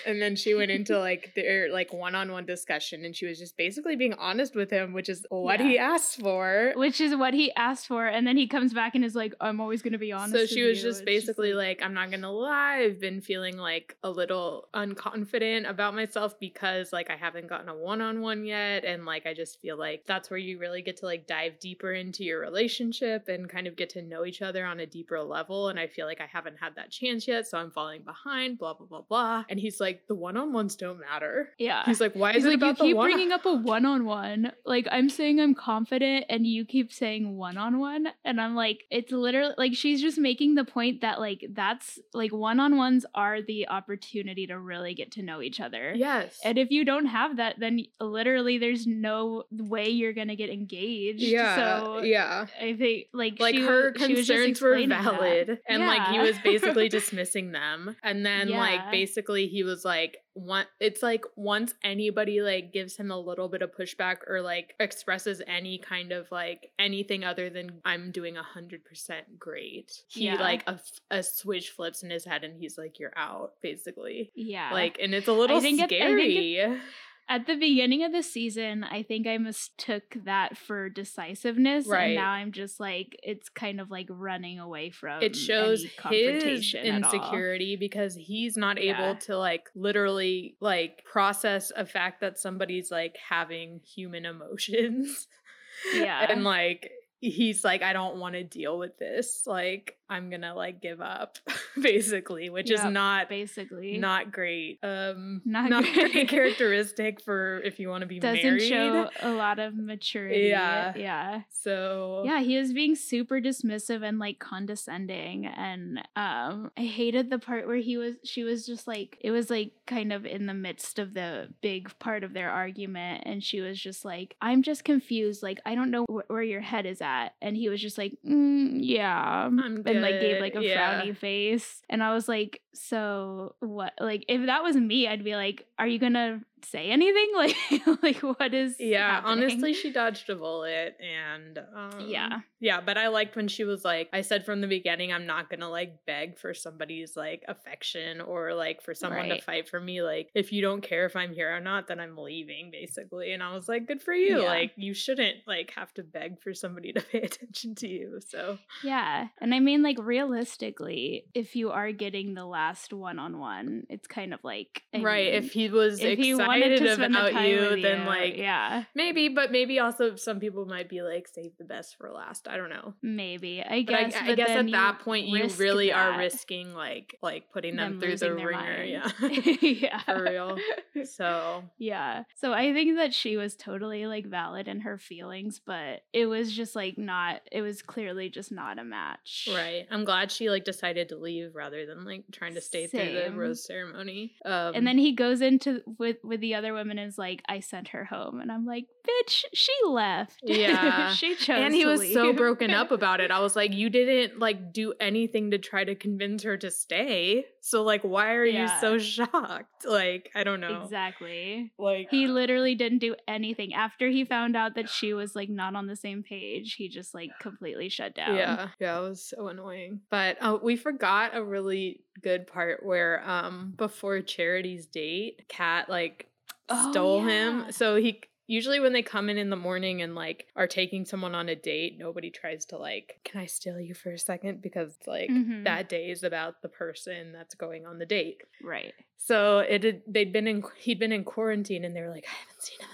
and then she went into like their like one-on-one discussion and she was just basically being honest with him which is what yeah. he asked for which is what he asked for and then he comes back and is like i'm always going to be honest so she was you. just it's basically just like, like, i'm not to lie i've been feeling like a little unconfident about myself because like i haven't gotten a one-on-one yet and like i just feel like that's where you really get to like dive deeper into your relationship and kind of get to know each other on a deeper level and i feel like i haven't had that chance yet so i'm falling behind blah blah blah blah. And he's like the one-on-ones don't matter. Yeah. He's like why is he's it like, about you keep one- bringing up a one-on-one. Like i'm saying i'm confident and you keep saying one-on-one and i'm like it's literally like she's just making the point that like that's like one-on-ones are the opportunity to really get to know each other yes and if you don't have that then literally there's no way you're gonna get engaged yeah so yeah i think like like she, her concerns were valid that. and yeah. like he was basically dismissing them and then Yeah. like basically he was like one it's like once anybody like gives him a little bit of pushback or like expresses any kind of like anything other than i'm doing a hundred percent great he Yeah. like a, a switch flips in his head and he's like you're out basically. Yeah. Like and it's a little it- I think scary At the beginning of the season, I think I mistook that for decisiveness, Right. and now I'm just like it's kind of like running away from. it shows his insecurity because he's not Yeah. able to like literally like process a fact that somebody's like having human emotions Yeah, and like he's like i don't want to deal with this like i'm gonna like give up basically which is not basically not great um Not not, great. great characteristic for if you want to be doesn't married show a lot of maturity. Yeah. yeah. so Yeah, he was being super dismissive and like condescending and um I hated the part where he was she was just like it was like kind of in the midst of the big part of their argument and she was just like I'm just confused like I don't know wh- where your head is at and he was just like mm, yeah I'm and like gave like a yeah. frowny face. And I was like so what? Like if that was me I'd be like are you going to say anything like like what is yeah happening? honestly she dodged a bullet and um Yeah. yeah but i liked when she was like i said from the beginning i'm not gonna like beg for somebody's like affection or like for someone to fight for me like if you don't care if i'm here or not then i'm leaving basically and i was like good for you Yeah. like you shouldn't like have to beg for somebody to pay attention to you so Yeah. And I mean, like, realistically, if you are getting the last one on one, it's kind of like. I right mean, if he was if he excited to the about you then you, like Yeah, maybe but maybe also some people might be like save the best for last i don't know maybe. I But I, guess. I but guess at that point you really are risking like like putting them, them through the ringer, mind. yeah. yeah. For real. So Yeah. So I think that she was totally like valid in her feelings, but it was just like not, it was clearly just not a match. right, I'm glad she like decided to leave rather than like trying to stay through the rose ceremony. Um, And then he goes into with with the other woman is like, I sent her home. And I'm like, bitch, she left. Yeah. she chose. and he was so broken up about it. I was like, you didn't like do anything to try to convince her to stay. So like, why are you so shocked? Like, I don't know. Exactly. Like He literally didn't do anything. After he found out that she was like not on the same page, he just like completely shut down. Yeah, yeah, it was so annoying. But uh, we forgot a really good part where, um, before Charity's date, Kat like Oh, stole yeah. him. So he usually when they come in in the morning and like are taking someone on a date, nobody tries to like, can I steal you for a second? Because like Mhm. that day is about the person that's going on the date. Right. So it had, they'd been in he'd been in quarantine and they were like, I haven't seen him in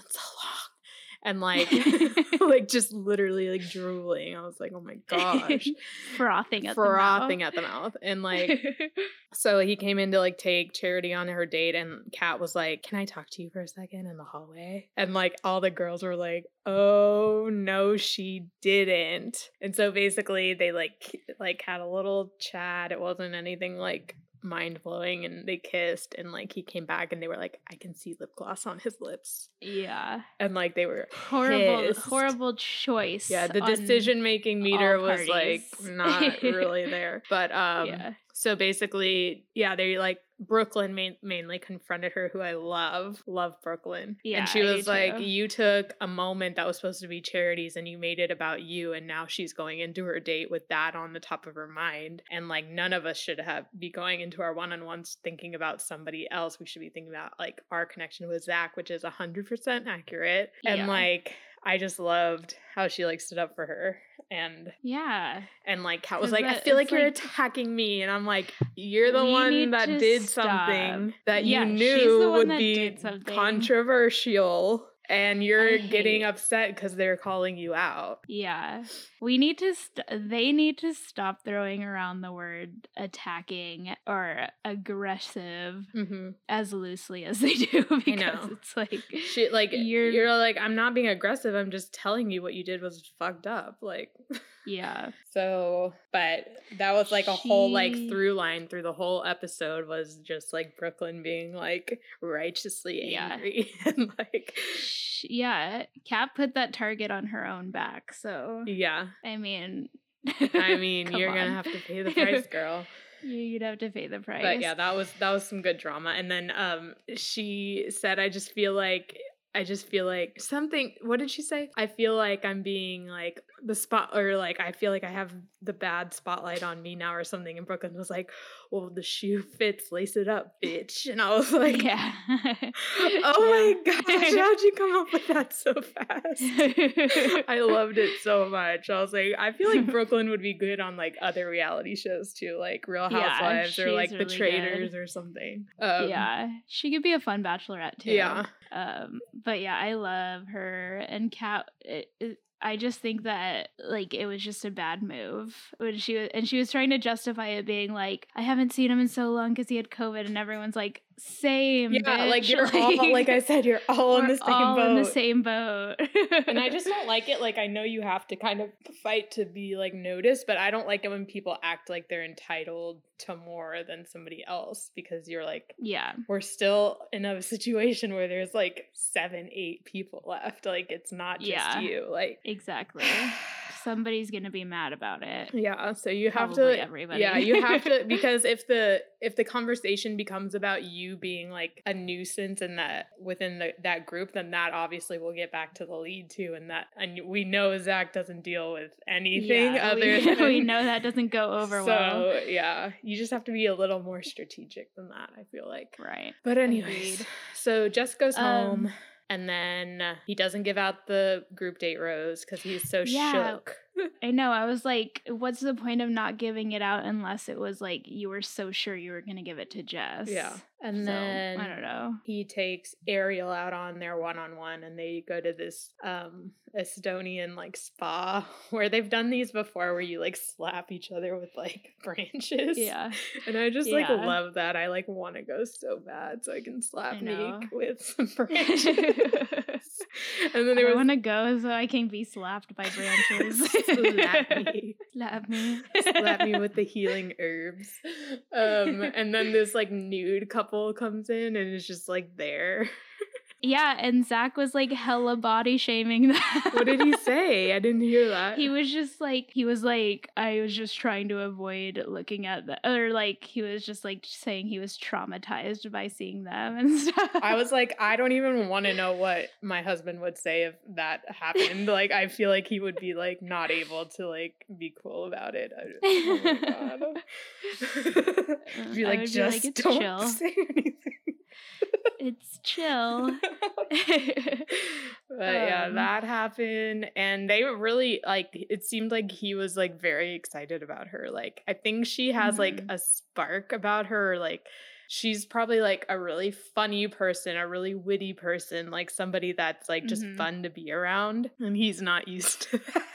so long. And like like just literally like drooling. I was like, oh my gosh. Frothing at the mouth. Frothing the at the mouth. And like so he came in to like take Charity on her date and Kat was like, Can I talk to you for a second in the hallway? And like all the girls were like, Oh no, she didn't. And so basically they like like had a little chat. It wasn't anything like mind blowing and they kissed and like he came back and they were like, I can see lip gloss on his lips. Yeah. And like they were Horrible pissed. horrible choice. Yeah, the decision making meter was like not really there. But um yeah. so basically, yeah, they like Brooklyn main- mainly confronted her, who I love, love Brooklyn. Yeah, and she was like, too. "You took a moment that was supposed to be Charity's, and you made it about you, and now she's going into her date with that on the top of her mind. And like, none of us should have be going into our one-on-ones thinking about somebody else. We should be thinking about like our connection with Zach, which is hundred percent accurate. And Yeah. like, I just loved how she like stood up for her and Yeah. and like Kat was like, I feel like you're like- attacking me. And I'm like, you're the one that did stop. something that you Yeah, she's knew would be controversial. And you're getting upset because they're calling you out. Yeah. We need to st- they need to stop throwing around the word attacking or aggressive Mm-hmm. as loosely as they do because it's like She like you're, You're- like I'm not being aggressive. I'm just telling you what you did was fucked up. Like yeah. So, but that was like a whole like through line through the whole episode was just like Brooklyn being like righteously Yeah. angry and like Sh- Yeah, Kat put that target on her own back. So, yeah. I mean I mean, you're gonna have to pay the price, girl. You'd have to pay the price. But yeah, that was that was some good drama. And then um she said I just feel like I just feel like something what did she say? I feel like I'm being like the spot or like I feel like I have the bad spotlight on me now or something and Brooklyn was like, Well the shoe fits, lace it up, bitch. And I was like yeah. Oh my gosh, how'd you come up with that so fast? I loved it so much. I was like, I feel like Brooklyn would be good on like other reality shows too, like Real Yeah, Housewives or she's like The really Traitors good. or something. Um, yeah, she could be a fun bachelorette too. Yeah. Um, but yeah, I love her and Kat. It, it, I just think that like it was just a bad move when she was, and she was trying to justify it being like, I haven't seen him in so long because he had COVID, and everyone's like, same. Yeah, like you're all like I said, you're all in the same all boat. in the same boat. and I just don't like it. Like I know you have to kind of fight to be like noticed, but I don't like it when people act like they're entitled to more than somebody else because you're like yeah, we're still in a situation where there's like seven, eight people left. Like it's not just Yeah. you. Like exactly. Somebody's gonna be mad about it. yeah, so you have Probably to everybody. Yeah, you have to because if the if the conversation becomes about you being like a nuisance in that within the, that group, then that obviously will get back to the lead too, and that and we know Zach doesn't deal with anything Yeah, other we, than we know that doesn't go over so well. So yeah, you just have to be a little more strategic than that. I feel like. Right. But anyways, Agreed. so Jess goes Um, home. And then he doesn't give out the group date rose because he's so Yeah. shook. I know. I was like, what's the point of not giving it out unless it was like you were so sure you were going to give it to Jess? Yeah. And So, then I don't know. he takes Ariel out on their one on one and they go to this um Estonian like spa where they've done these before where you like slap each other with like branches. Yeah. And I just like Yeah. love that. I like want to go so bad so I can slap I. Meek with some branches. and then I was want to go so I can be slapped by branches. slap me. Slap me. slap me with the healing herbs. Um, and then this like nude couple comes in and is just like there. Yeah, and Zach was like hella body shaming them. What did he say? I didn't hear that. He was just like he was like I was just trying to avoid looking at the or like he was just like saying he was traumatized by seeing them and stuff. I was like, I don't even want to know what my husband would say if that happened. Like, I feel like he would be like not able to like be cool about it. I, oh my god. be like, would be just like, "It's don't chill. say anything. It's chill. but yeah, Um, that happened, and they were really like. It seemed like he was like very excited about her. Like, I think she has like Mhm. a spark about her. Like, she's probably like a really funny person, a really witty person, like somebody that's like just Mhm. fun to be around, and he's not used to that.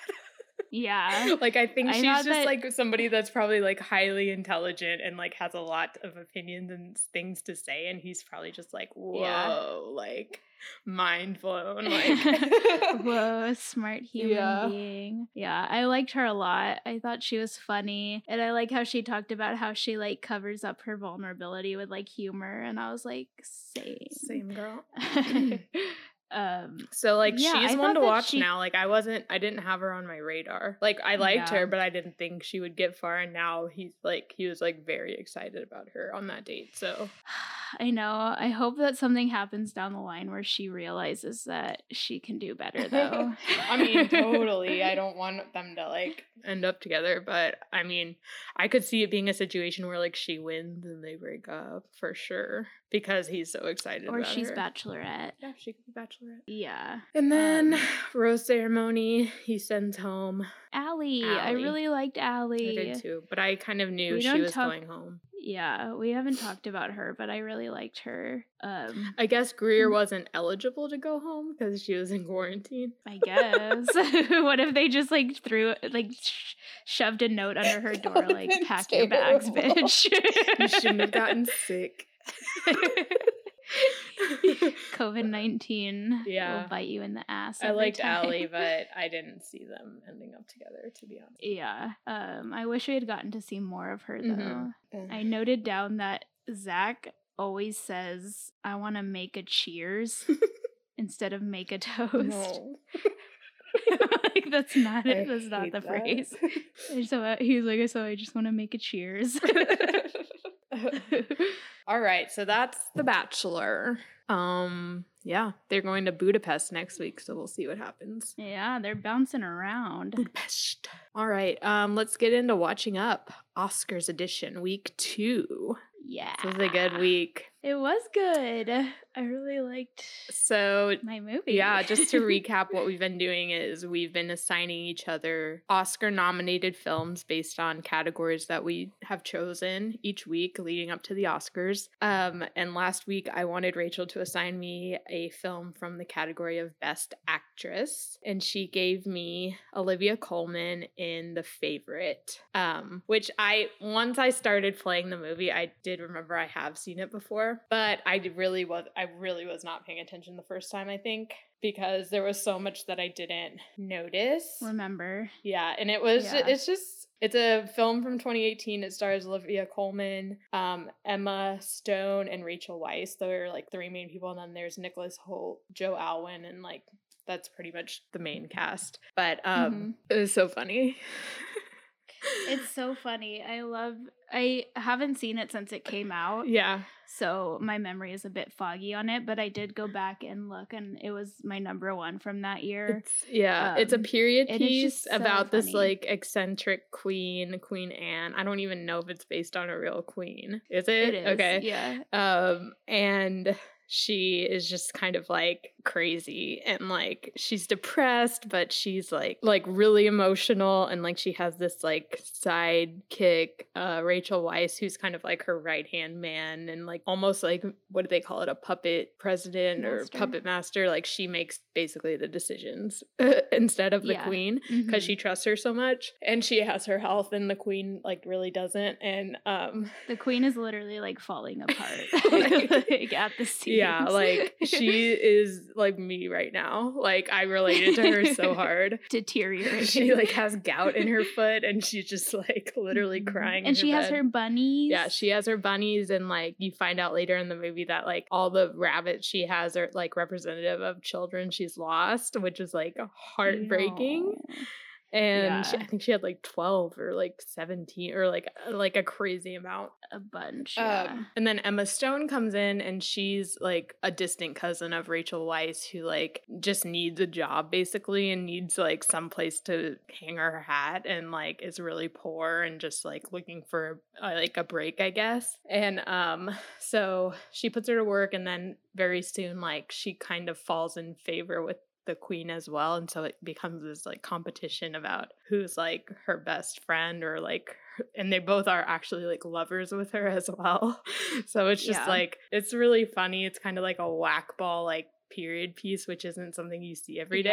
Yeah. like I think I she's just that- like somebody that's probably like highly intelligent and like has a lot of opinions and things to say, and he's probably just like, whoa, Yeah. like mind blown. Like, Whoa, smart human Yeah. being. Yeah, I liked her a lot. I thought she was funny. And I like how she talked about how she like covers up her vulnerability with like humor. And I was like, same. Same girl. Um So like Yeah, she's thought one to watch she- now. Like I wasn't I didn't have her on my radar. Like I liked Yeah. her, but I didn't think she would get far and now he's like he was like very excited about her on that date. So I know. I hope that something happens down the line where she realizes that she can do better though. I mean totally. I don't want them to like end up together, but I mean I could see it being a situation where like she wins and they break up for sure. Because he's so excited or she's her. bachelorette. Yeah, she could be bachelorette. Yeah. And then Um, rose ceremony, he sends home. Allie. I really liked I Allie. did too, but I kind of knew We she don't was talk- going home. Yeah, we haven't talked about her, but I really liked her. Um I guess Greer wasn't eligible to go home because she was in quarantine. I guess. what if they just like threw like sh- shoved a note under her door like would've been pack your bags, bitch. You shouldn't have gotten sick. COVID nineteen Yeah. will bite you in the ass. I liked time. Allie, but I didn't see them ending up together, to be honest. yeah. Um, I wish we had gotten to see more of her though. Mhm. I noted down that Zach always says, "I want to make a cheers." Instead of make a toast. No. like that's not it. That's not the that. phrase. And so uh, he's like, so I just want to make a cheers. All right, so that's The Bachelor. Um, yeah, they're going to Budapest next week, so we'll see what happens. yeah, they're bouncing around. Budapest. All right, um, let's get into watching up Oscars edition, week two. Yeah. This was a good week. It was good. I really liked So my movie. Yeah, just to recap, what we've been doing is we've been assigning each other Oscar nominated films based on categories that we have chosen each week leading up to the Oscars. Um, and last week, I wanted Rachel to assign me a film from the category of Best Actress, and she gave me Olivia Colman in The Favorite, um, which I, once I started playing the movie, I did remember I have seen it before, but I really was, I really was not paying attention the first time, I think, because there was so much that I didn't notice. Remember. Yeah, and it was Yeah. it's just it's a film from 2018. It stars Olivia Colman, um, Emma Stone, and Rachel Weisz. There are like three main people, and then there's Nicholas Hoult, Joe Alwyn, and like that's pretty much the main cast. But um, it was so funny. It's so funny. I love I haven't seen it since it came out. yeah, So my memory is a bit foggy on it, but I did go back and look and it was my number one from that year. it's yeah, it's a Um, period piece so about this like eccentric queen, Queen Anne. I don't even know if it's based on a real queen. Is it? It is. Okay. Yeah. um and she is just kind of like crazy and like she's depressed but she's like like really emotional and like she has this like sidekick uh Rachel Weisz who's kind of like her right hand man and like almost like what do they call it a puppet president or puppet master like she makes basically the decisions instead of the Yeah. queen because Mhm. she trusts her so much and she has her health and the queen like really doesn't and um the queen is literally like falling apart Like- like, at the seams. Yeah, like she is like me right now. Like I related to her so hard. deteriorating. She like has gout in her foot and she's just like literally Mhm. crying. in and she has bed. her bunnies. Yeah, she has her bunnies, and like you find out later in the movie that like all the rabbits she has are like representative of children she's lost, which is like heartbreaking. No. And she, I think she had like twelve or like seventeen or like like a crazy amount. A bunch. Yeah. Um, and then Emma Stone comes in and she's like a distant cousin of Rachel Weisz who like just needs a job basically and needs like some place to hang her hat and like is really poor and just like looking for uh, like a break I guess. And um so she puts her to work and then very soon like she kind of falls in favor with the queen as well and so it becomes this like competition about who's like her best friend or like and they both are actually like lovers with her as well so it's just Yeah. like it's really funny it's kind of like a whack ball like period piece, which isn't something you see every day.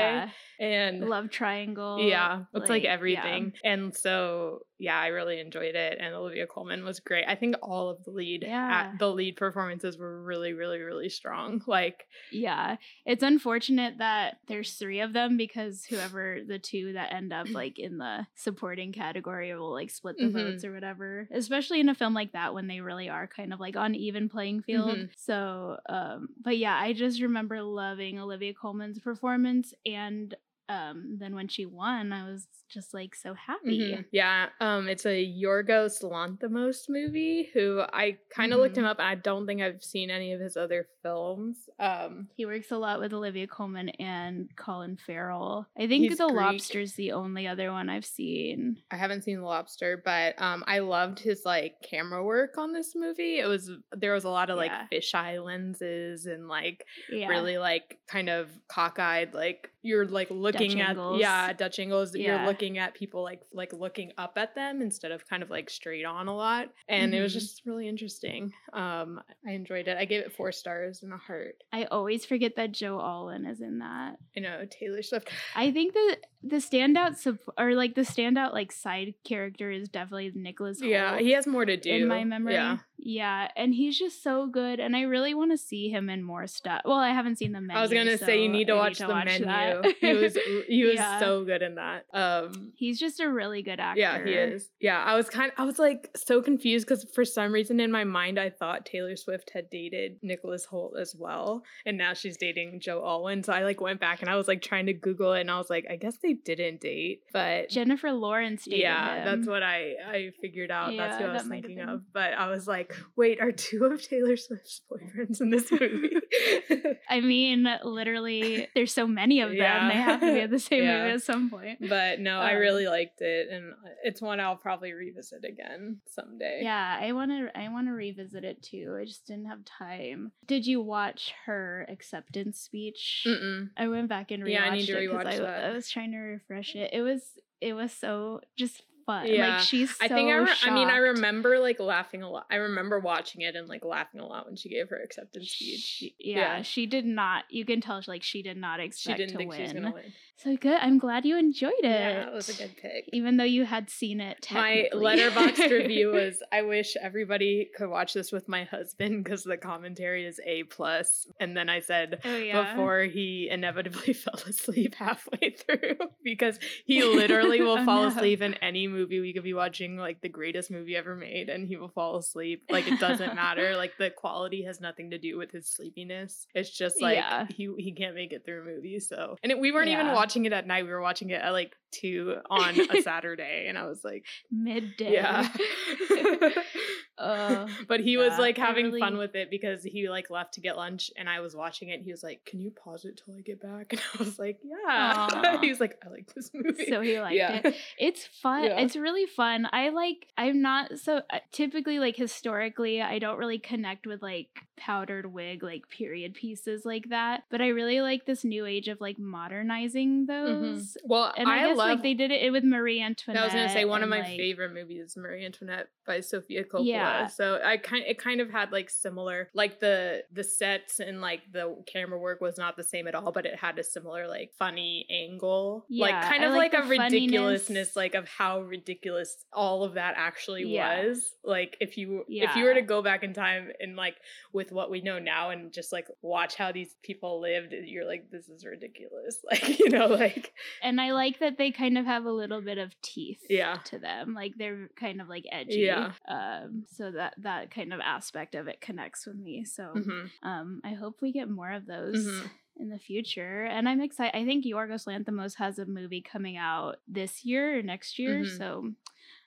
Yeah. And Love triangle. yeah, it's like, yeah. everything. And so yeah, I really enjoyed it. And Olivia Colman was great. I think all of the lead Yeah. at the lead performances were really, really, really strong. Like Yeah. It's unfortunate that there's three of them because whoever the two that end up like in the supporting category will like split the Mhm. votes or whatever. Especially in a film like that when they really are kind of like on even playing field. Mhm. So um but yeah, I just remember loving Olivia Colman's performance and um then when she won, I was just like so happy. Mhm. Yeah, um, it's a Yorgos Lanthimos movie. Who I kind of looked Mhm. him up, and I don't think I've seen any of his other films. Um, He works a lot with Olivia Colman and Colin Farrell. I think The Greek. Lobster's the only other one I've seen. I haven't seen The Lobster, but um, I loved his like camera work on this movie. It was there was a lot of like Yeah. fisheye lenses and like Yeah. really like kind of cockeyed, like you're like looking at angles. yeah Dutch angles. You're looking at people like like looking up at them instead of kind of like straight on a lot, and it was Mhm. just really interesting. Um, I enjoyed it. I gave it four stars and a heart. I always forget that Joe Alwyn is in that. You know Taylor Swift. I think the the standout sup- or like the standout like side character is definitely Nicholas. Yeah, he has more to do in my memory. Yeah. Yeah, and he's just so good, and I really want to see him in more stuff. Well, I haven't seen the menu. I was gonna say you need to I watch the menu. that. he was he was Yeah. so good in that. Um He's just a really good actor. yeah, he is. Yeah, I was kind I was like so confused because for some reason in my mind I thought Taylor Swift had dated Nicholas Hoult as well, and now she's dating Joe Alwyn. So I like went back and I was like trying to Google it, and I was like, I guess they didn't date, but Jennifer Lawrence. Dated yeah, that's what I I figured out. that's who I was that might have thinking of. But I was like, wait, are two of Taylor Swift's boyfriends in this movie? I mean, literally, there's so many of them. Yeah. They have to be in the same Yeah. movie at some point. But no, I Um, really liked it, and it's one I'll probably revisit again someday. Yeah, I want to. I want to revisit it too. I just didn't have time. Did you watch her acceptance speech? Mm-mm. I went back and rewatched Yeah, I need to it 'cause rewatch I, that. I was trying to refresh it. It was. It was so just fun. Yeah, Like she's. So I think I. Re- I mean, I remember like laughing a lot. I remember watching it and like laughing a lot when she gave her acceptance speech. She- yeah, she did not. You can tell, like she did not expect she didn't to think win. she was gonna win. So good. I'm glad you enjoyed it. Yeah, it was a good pick. Even though you had seen it. My Letterboxd review was I wish everybody could watch this with my husband because the commentary is A plus. And then I said Oh yeah. before he inevitably fell asleep halfway through because he literally will Oh, fall no. asleep in any movie. We could be watching like the greatest movie ever made and he will fall asleep. Like it doesn't matter. Like the quality has nothing to do with his sleepiness. It's just like Yeah. he he can't make it through a movie. So and it, we weren't even Yeah. Watching it at night. We were watching it at like two on a Saturday and I was like, midday. yeah. Uh, but he was like having fun with it because he like left to get lunch and I was watching it and he was like, Can you pause it till I get back? And I was like, Yeah. He was like, I like this movie. so he liked yeah. it. It's fun. Yeah. It's really fun. I like. I'm not so uh, typically like historically. I don't really connect with like powdered wig like period pieces like that. But I really like this new age of like modernizing Mhm. those. Well, And I, I, guess love like they did it with Marie Antoinette. I was gonna say one of my like- favorite movies is Marie Antoinette by Sofia Coppola. Yeah. So I kind it kind of had like similar like the the sets and like the camera work was not the same at all, but it had a similar like funny angle. like kind I of like like, a the ridiculousness funniness. like of how ridiculous all of that actually Yeah. was. Like if you if you were to go back in time and like with what we know now and just like watch how these people lived, you're like, this is ridiculous. Like, you know, like And I like that they kind of have a little bit of teeth Yeah. to them. Like they're kind of like edgy. Yeah. Um so that that kind of aspect of it connects with me. So mhm, um I hope we get more of those mhm. in the future. And I'm excited. I think Yorgos Lanthimos has a movie coming out this year or next year. Mhm. So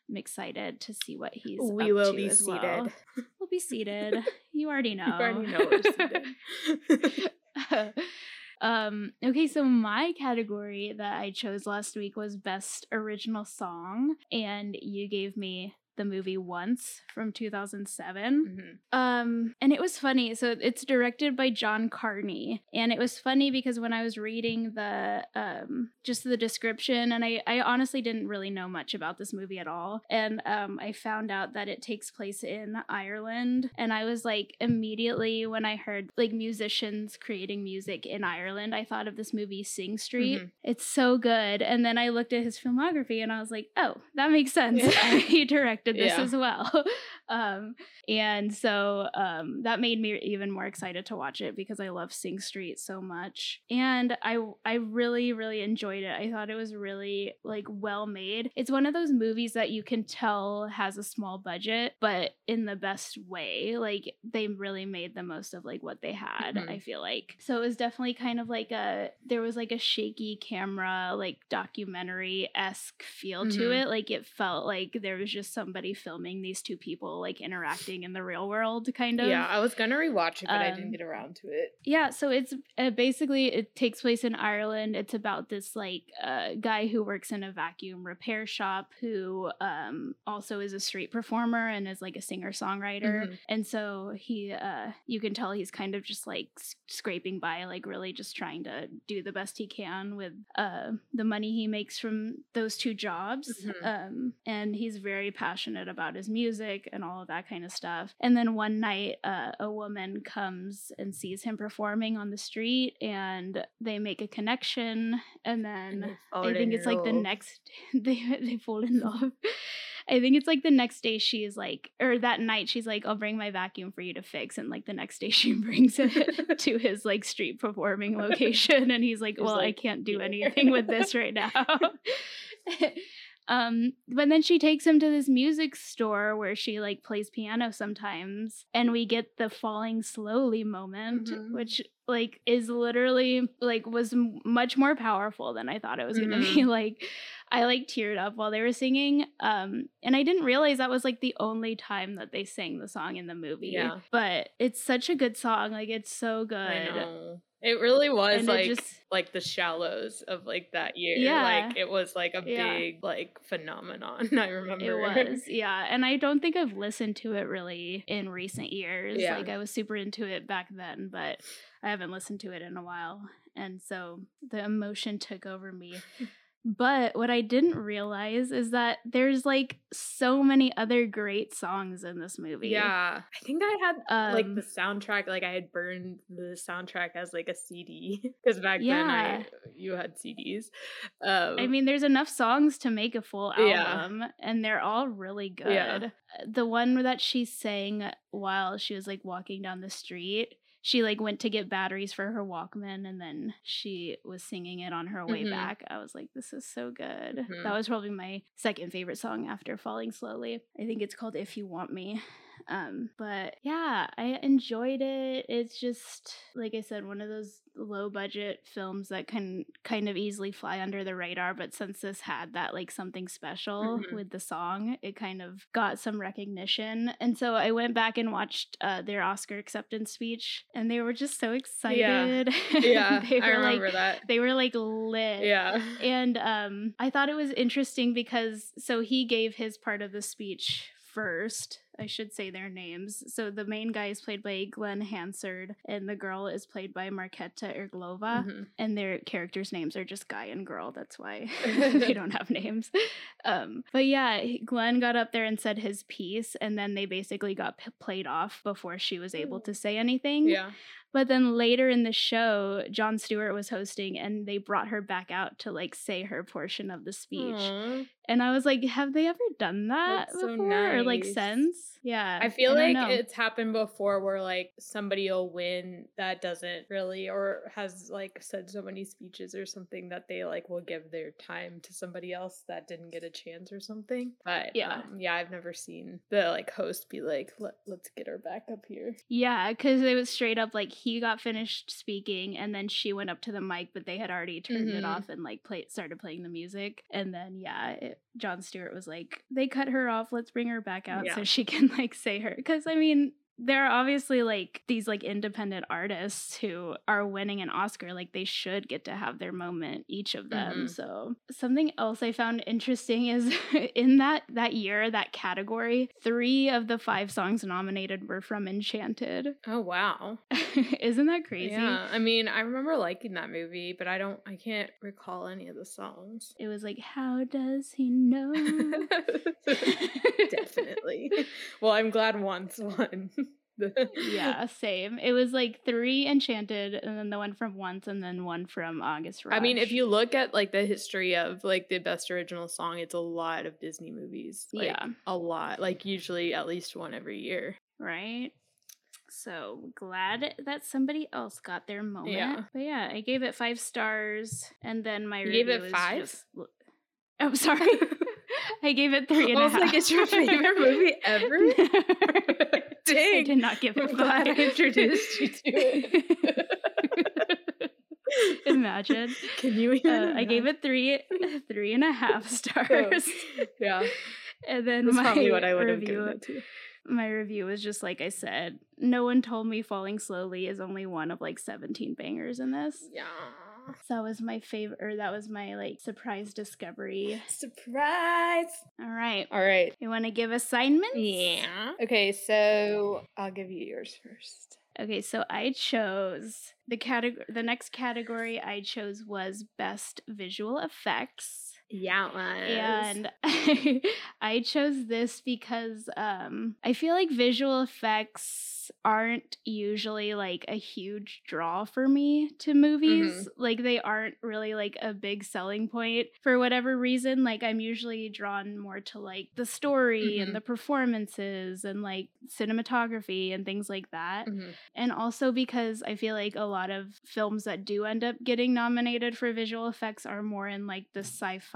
I'm excited to see what he's we up will to be as seated. well. We'll be seated. You already know. You already know we're seated. um okay so my category that i chose last week was best original song and you gave me the movie Once from 2007. Mhm. Um, and it was funny. So it's directed by John Carney, and it was funny because when I was reading the um just the description, and I I honestly didn't really know much about this movie at all, and um I found out that it takes place in Ireland, and I was like immediately when I heard like musicians creating music in Ireland, I thought of this movie Sing Street. Mhm. It's so good, and then I looked at his filmography, and I was like, oh, that makes sense. Yeah. he directed this Yeah. as well. um, and so um, that made me even more excited to watch it because I love Sing Street so much. And I I really really enjoyed it. I thought it was really like well made. It's one of those movies that you can tell has a small budget, but in the best way. Like they really made the most of like what they had. Mhm. I feel like so it was definitely kind of like a there was like a shaky camera like documentary esque feel to Mhm. it. Like it felt like there was just somebody filming these two people like interacting in the real world, kind of. Yeah, I was gonna rewatch it, but I Um, didn't get around to it. Yeah, so it's uh, basically it takes place in Ireland. It's about this like uh, guy who works in a vacuum repair shop who um, also is a street performer and is like a singer songwriter. Mhm. And so he, uh, you can tell he's kind of just like scraping by, like really just trying to do the best he can with uh, the money he makes from those two jobs. Mhm. Um, and he's very passionate about his music and all of that kind of stuff. And then one night, uh, a woman comes and sees him performing on the street, and they make a connection. And then I think in it's like the next they they fall in love. I think it's like the next day she's like, or that night she's like, I'll bring my vacuum for you to fix, and like the next day she brings it to his like street performing location, and he's like, well, I can't do anything with this right now. Um, but then she takes him to this music store where she like plays piano sometimes, and we get the falling slowly moment, Mhm. which like is literally like was m- much more powerful than I thought it was gonna be. Like, I like teared up while they were singing, um, and I didn't realize that was like the only time that they sang the song in the movie. Yeah. but it's such a good song. Like, it's so good. It really was And like just- like the shallows of like that year. Yeah. Like it was like a Yeah. big like phenomenon. I remember. It was, yeah. And I don't think I've listened to it really in recent years. Yeah. Like I was super into it back then, but I haven't listened to it in a while. And so the emotion took over me. But what I didn't realize is that there's like so many other great songs in this movie. Yeah. I think I had like Um, the soundtrack like I had burned the soundtrack as like a CD because back then I you had CDs. Um I mean, there's enough songs to make a full Yeah. album, and they're all really good. Yeah. Uh, The one that she sang while she was like walking down the street, she like went to get batteries for her Walkman, and then she was singing it on her way Mhm. back. I was like, this is so good. Mhm. That was probably my second favorite song after Falling Slowly. I think it's called If You Want Me. Um, but yeah, I enjoyed it. It's just like I said, one of those low budget films that can kind of easily fly under the radar. But since this had that like something special Mhm. with the song, it kind of got some recognition. And so I went back and watched uh, their Oscar acceptance speech, and they were just so excited. yeah, they I remember like that. they were like lit. Yeah. And um, I thought it was interesting because so he gave his part of the speech first. I should say their names. So the main guy is played by Glenn Hansard, and the girl is played by Marketa Irglova. Mhm. And their characters' names are just guy and girl. That's why they don't have names. Um, but yeah, Glenn got up there and said his piece, and then they basically got p- played off before she was able to say anything. Yeah. But then later in the show, Jon Stewart was hosting and they brought her back out to like say her portion of the speech. Aw. And I was like, have they ever done that That's so before or like nice. Yeah. I feel don't like know. it's happened before where like somebody will win that doesn't really or has like said so many speeches or something that they like will give their time to somebody else that didn't get a chance or something. But Yeah. um, yeah, I've never seen the like host be like, Let, let's get her back up here. Yeah, because it was straight up like he got finished speaking and then she went up to the mic, but they had already turned it Mhm. off and like played started playing the music. And then yeah, it, Jon Stewart was like, they cut her off. Let's bring her back out so she can like say her. Because I mean, there are obviously like these like independent artists who are winning an Oscar. Like they should get to have their moment, each of them. Mhm. So something else I found interesting is in that that year, that category, three of the five songs nominated were from Enchanted. Oh wow. Isn't that crazy? Yeah. I mean, I remember liking that movie, but I don't I can't recall any of the songs. It was like, how does he know? Definitely. Well, I'm glad once won. Yeah, same. It was like three Enchanted, and then the one from Once, and then one from August Rush. I mean, if you look at like the history of like the best original song, it's a lot of Disney movies. Like, Yeah. A lot. Like usually at least one every year. right? So glad that somebody else got their moment. Yeah. But yeah, I gave it five stars, and then my You gave review it is five? just- Oh, sorry. I gave it three and I a was half. like, it's your favorite movie ever? I did not give it I'm glad I introduced you to it. Imagine. Can you? Uh, I gave it three, three and a half stars. Yeah. And then That's my probably what I would have given it to. my review was just like I said. No one told me "Falling Slowly" is only one of like seventeen bangers in this. Yeah. So that was my favorite, or that was my like surprise discovery. Surprise. All right, All right. you want to give assignments? Yeah. Okay, so I'll give you yours first. Okay, so I chose the category. The next category I chose was best visual effects. Yeah, and I chose this because um I feel like visual effects aren't usually like a huge draw for me to movies. Like they aren't really like a big selling point for whatever reason. Like I'm usually drawn more to like the story Mhm. and the performances and like cinematography and things like that. Mhm. And also because I feel like a lot of films that do end up getting nominated for visual effects are more in like the sci-fi,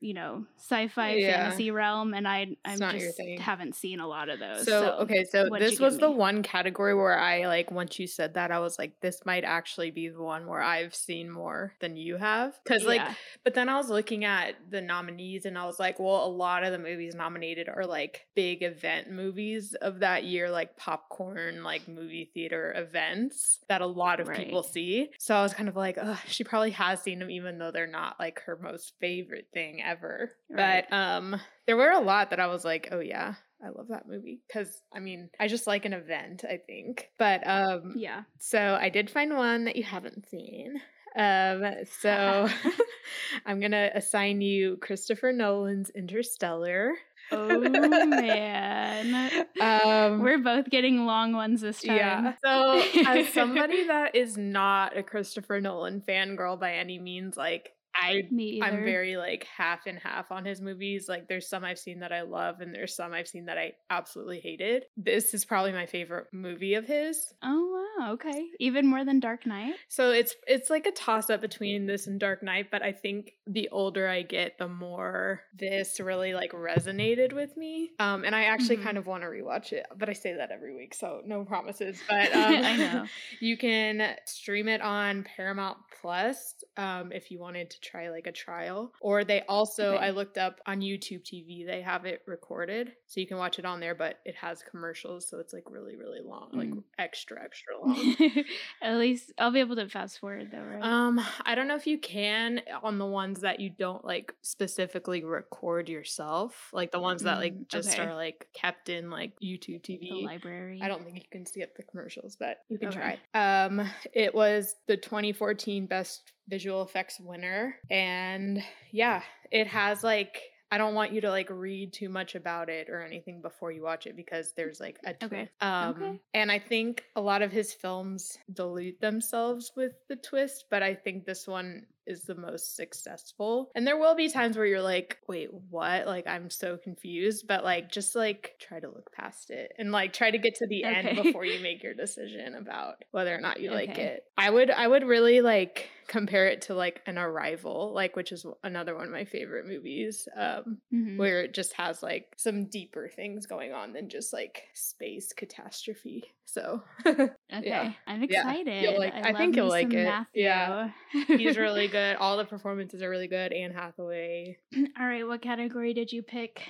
you know, sci-fi Yeah. fantasy realm, and I I just haven't seen a lot of those. So, okay, so this was the one category where I like once you said that I was like this might actually be the one where I've seen more than you have cuz like Yeah. but then I was looking at the nominees and I was like well a lot of the movies nominated are like big event movies of that year like popcorn like movie theater events that a lot of people see. So I was kind of like Ugh, she probably has seen them even though they're not like her most favorite thing ever. Right. But um there were a lot that I was like, oh yeah, I love that movie because I mean, I just like an event, I think. But um yeah. so I did find one that you haven't seen. Um so I'm going to assign you Christopher Nolan's Interstellar. Oh man. Um We're both getting long ones this time. yeah. So, as somebody that is not a Christopher Nolan fangirl by any means, like I Me either. I'm very like half and half on his movies. Like there's some I've seen that I love and there's some I've seen that I absolutely hated. This is probably my favorite movie of his. Oh wow, okay. Even more than Dark Knight? So it's it's like a toss up between this and Dark Knight, but I think the older I get, the more this really like resonated with me. Um and I actually Mhm. kind of want to rewatch it, but I say that every week, so no promises. But um I know. you can stream it on Paramount Plus um, if you wanted to try like a trial. Or they also, Okay. I looked up on YouTube TV, they have it recorded. So you can watch it on there, but it has commercials. So it's like really, really long, like Mm. extra, extra long. At least I'll be able to fast forward though, right? Um, I don't know if you can on the ones that you don't like specifically record yourself, like the ones that like Mm, just okay. are like kept in like YouTube TV. the library. I don't think you can skip the commercials, but you can Okay. try. Um, it was the 2014 Best Visual Effects winner, and yeah, it has like. I don't want you to like read too much about it or anything before you watch it because there's like a twist. Okay. Um, Okay. and I think a lot of his films dilute themselves with the twist, but I think this one is the most successful. And there will be times where you're like, wait, what? Like, I'm so confused, but like, just like try to look past it and like try to get to the end before you make your decision about whether or not you like it. I would, I would really like compare it to like an arrival, like, which is another one of my favorite movies. Um, Mhm. where it just has like some deeper things going on than just like space catastrophe. So Okay. yeah. I'm Yeah. excited. You'll like- I love think you'll like it. Yeah. He's really good. All the performances are really good. Anne Hathaway. All right, what category did you pick?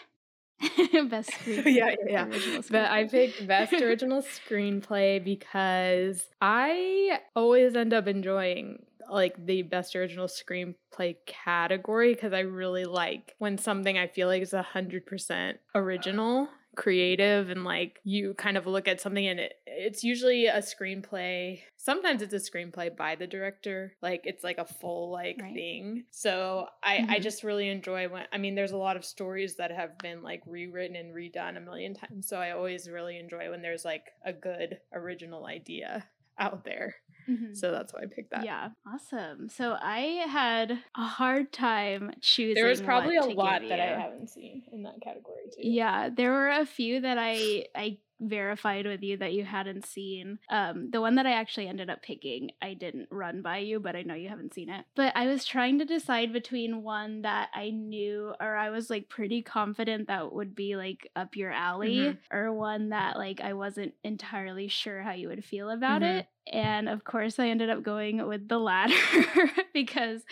best screenplay. yeah, yeah, yeah. But I picked best original screenplay because I always end up enjoying like the best original screenplay category because I really like when something I feel like is a hundred percent original, creative, and like you kind of look at something and it it's usually a screenplay. Sometimes it's a screenplay by the director, like it's like a full like Right. thing. So I I Mhm. just really enjoy when I mean there's a lot of stories that have been like rewritten and redone a million times. So I always really enjoy when there's like a good original idea out there. Mhm. So that's why I picked that. Yeah, awesome. So I had a hard time choosing. There was probably a lot that I haven't seen in that category too. Yeah, there were a few that I I verified with you that you hadn't seen. Um, the one that I actually ended up picking, I didn't run by you, but I know you haven't seen it. But I was trying to decide between one that I knew or I was like pretty confident that would be like up your alley, Mhm. or one that like I wasn't entirely sure how you would feel about Mhm. it. And of course, I ended up going with the latter because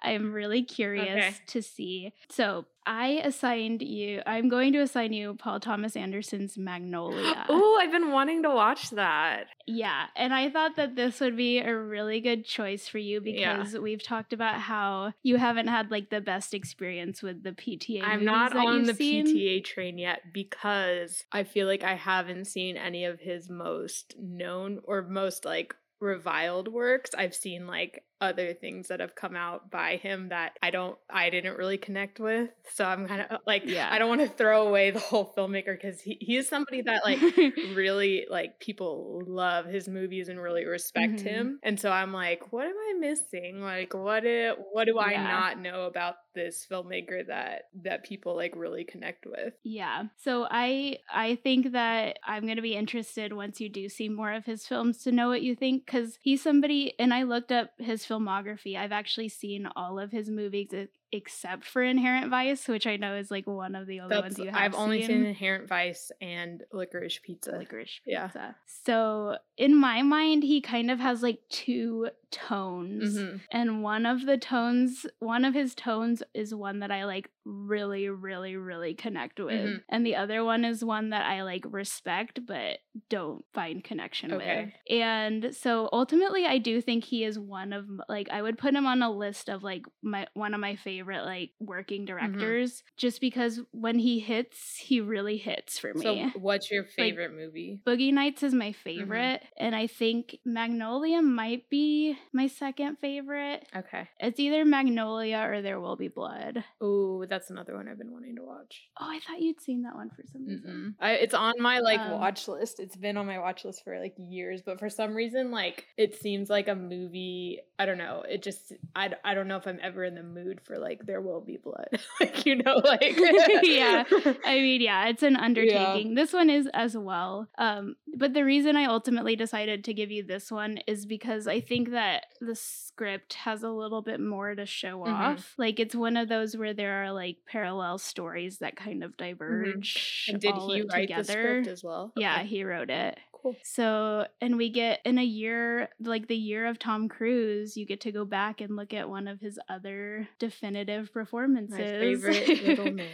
I'm really curious Okay. to see. So I assigned you, I'm going to assign you Paul Thomas Anderson's Magnolia. Oh, I've been wanting to watch that. Yeah. And I thought that this would be a really good choice for you Yeah. because we've talked about how you haven't had like the best experience with the PTA. I'm not on the seen. PTA train yet because I feel like I haven't seen any of his most known or most like reviled works. I've seen like other things that have come out by him that I don't I didn't really connect with. So I'm kind of like Yeah. I don't want to throw away the whole filmmaker cuz he, he is somebody that like really like people love his movies and really respect Mhm. him. And so I'm like, what am I missing? Like what it, what do I Yeah. not know about this filmmaker that that people like really connect with? Yeah. So I I think that I'm going to be interested once you do see more of his films to know what you think cuz he's somebody and I looked up his filmography. I've actually seen all of his movies except for Inherent Vice, which I know is like one of the only That's, ones you have I've only seen. seen Inherent Vice and Licorice Pizza. Licorice Yeah. Pizza. So in my mind, he kind of has like two tones. Mhm. And one of the tones, one of his tones is one that I like really, really, really connect with. Mhm. And the other one is one that I like respect but don't find connection Okay. with. And so ultimately I do think he is one of like I would put him on a list of like my one of my favorite like working Mm-hmm. directors just because when he hits, he really hits for me. So what's your favorite movie? Boogie Nights is Mm-hmm. my favorite, and I think Magnolia might be my second favorite. Okay. It's either Magnolia or There Will Be Blood. Ooh, that's another one I've been wanting to watch. Oh, I thought you'd seen that one for some reason. Mm-mm. I, it's on my like Um, watch list. It's been on my watch list for like years, but for some reason, like it seems like a movie. I don't know. It just I, I don't know if I'm ever in the mood for like there will be blood. like you know, like Yeah. I mean, yeah, it's an undertaking. This one is as well. Um, but the reason I ultimately decided to give you this one is because I think that the script has a little bit more to show Mhm. off. Like it's one of those where there are like parallel stories that kind of diverge. and did he write together. the script as well? Yeah, Okay. he wrote it. Cool. So, and we get in a year, like the year of Tom Cruise, you get to go back and look at one of his other definitive performances. My favorite little man.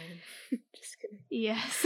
Just kidding. Yes.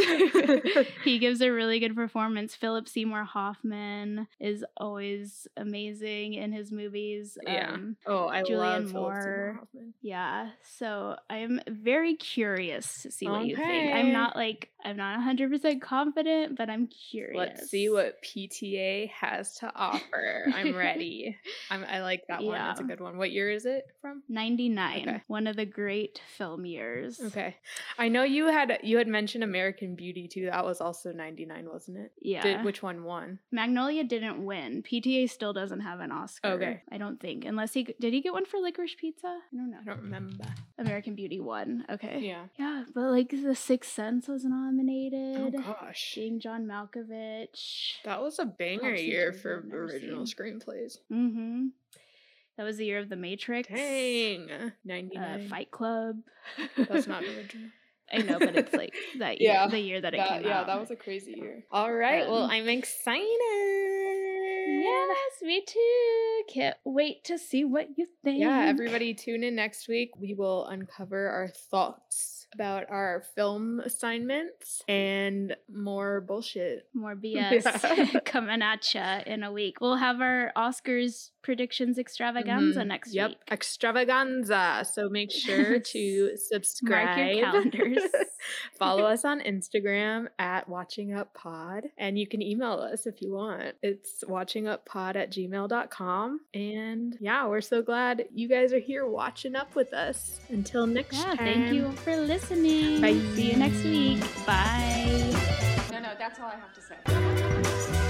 he gives a really good performance. Philip Seymour Hoffman is always amazing in his movies. Yeah. Um, Oh, I Julianne love Philip Seymour Moore. Hoffman. yeah. So I'm very curious to see what you think. I'm not like, I'm not 100% confident, but I'm curious. Let's see what PTA has to offer. I'm ready. I'm, I like that one. It's a good one. What year is it from? 99, Okay. one of the great film years. Okay. I know you had you had mentioned American Beauty too. That was also 99, wasn't it? Yeah. Did, which one won? Magnolia didn't win. PTA still doesn't have an Oscar. Okay. I don't think. Unless he did he get one for Licorice Pizza? I don't know. I don't remember. American Beauty won. Okay. Yeah. Yeah, but like The Sixth Sense was nominated. Oh gosh. Being John Malkovich. That was a banger year for original seen. screenplays. Mm-hmm. That was the year of The Matrix. Dang. Uh, Fight Club. That's not original. I know, but it's like that year, Yeah, the year that it That- came yeah, out. Yeah, that was a crazy year. All right. well, Um, I'm excited. Yes, me too. Can't wait to see what you think. Yeah, everybody tune in next week. We will uncover our thoughts about our film assignments and more bullshit. More BS yeah. coming at ya in a week. We'll have our Oscars predictions extravaganza mm-hmm. next yep. week. Yep, extravaganza. So make sure to subscribe. Mark your calendars. Follow us on Instagram at Watching Up Pod. And you can email us if you want. It's watchinguppod at gmail.com. And yeah, we're so glad you guys are here watching up with us. Until next yeah, time. Thank you for listening. Bye. See you next week. Bye. No, no, that's all I have to say.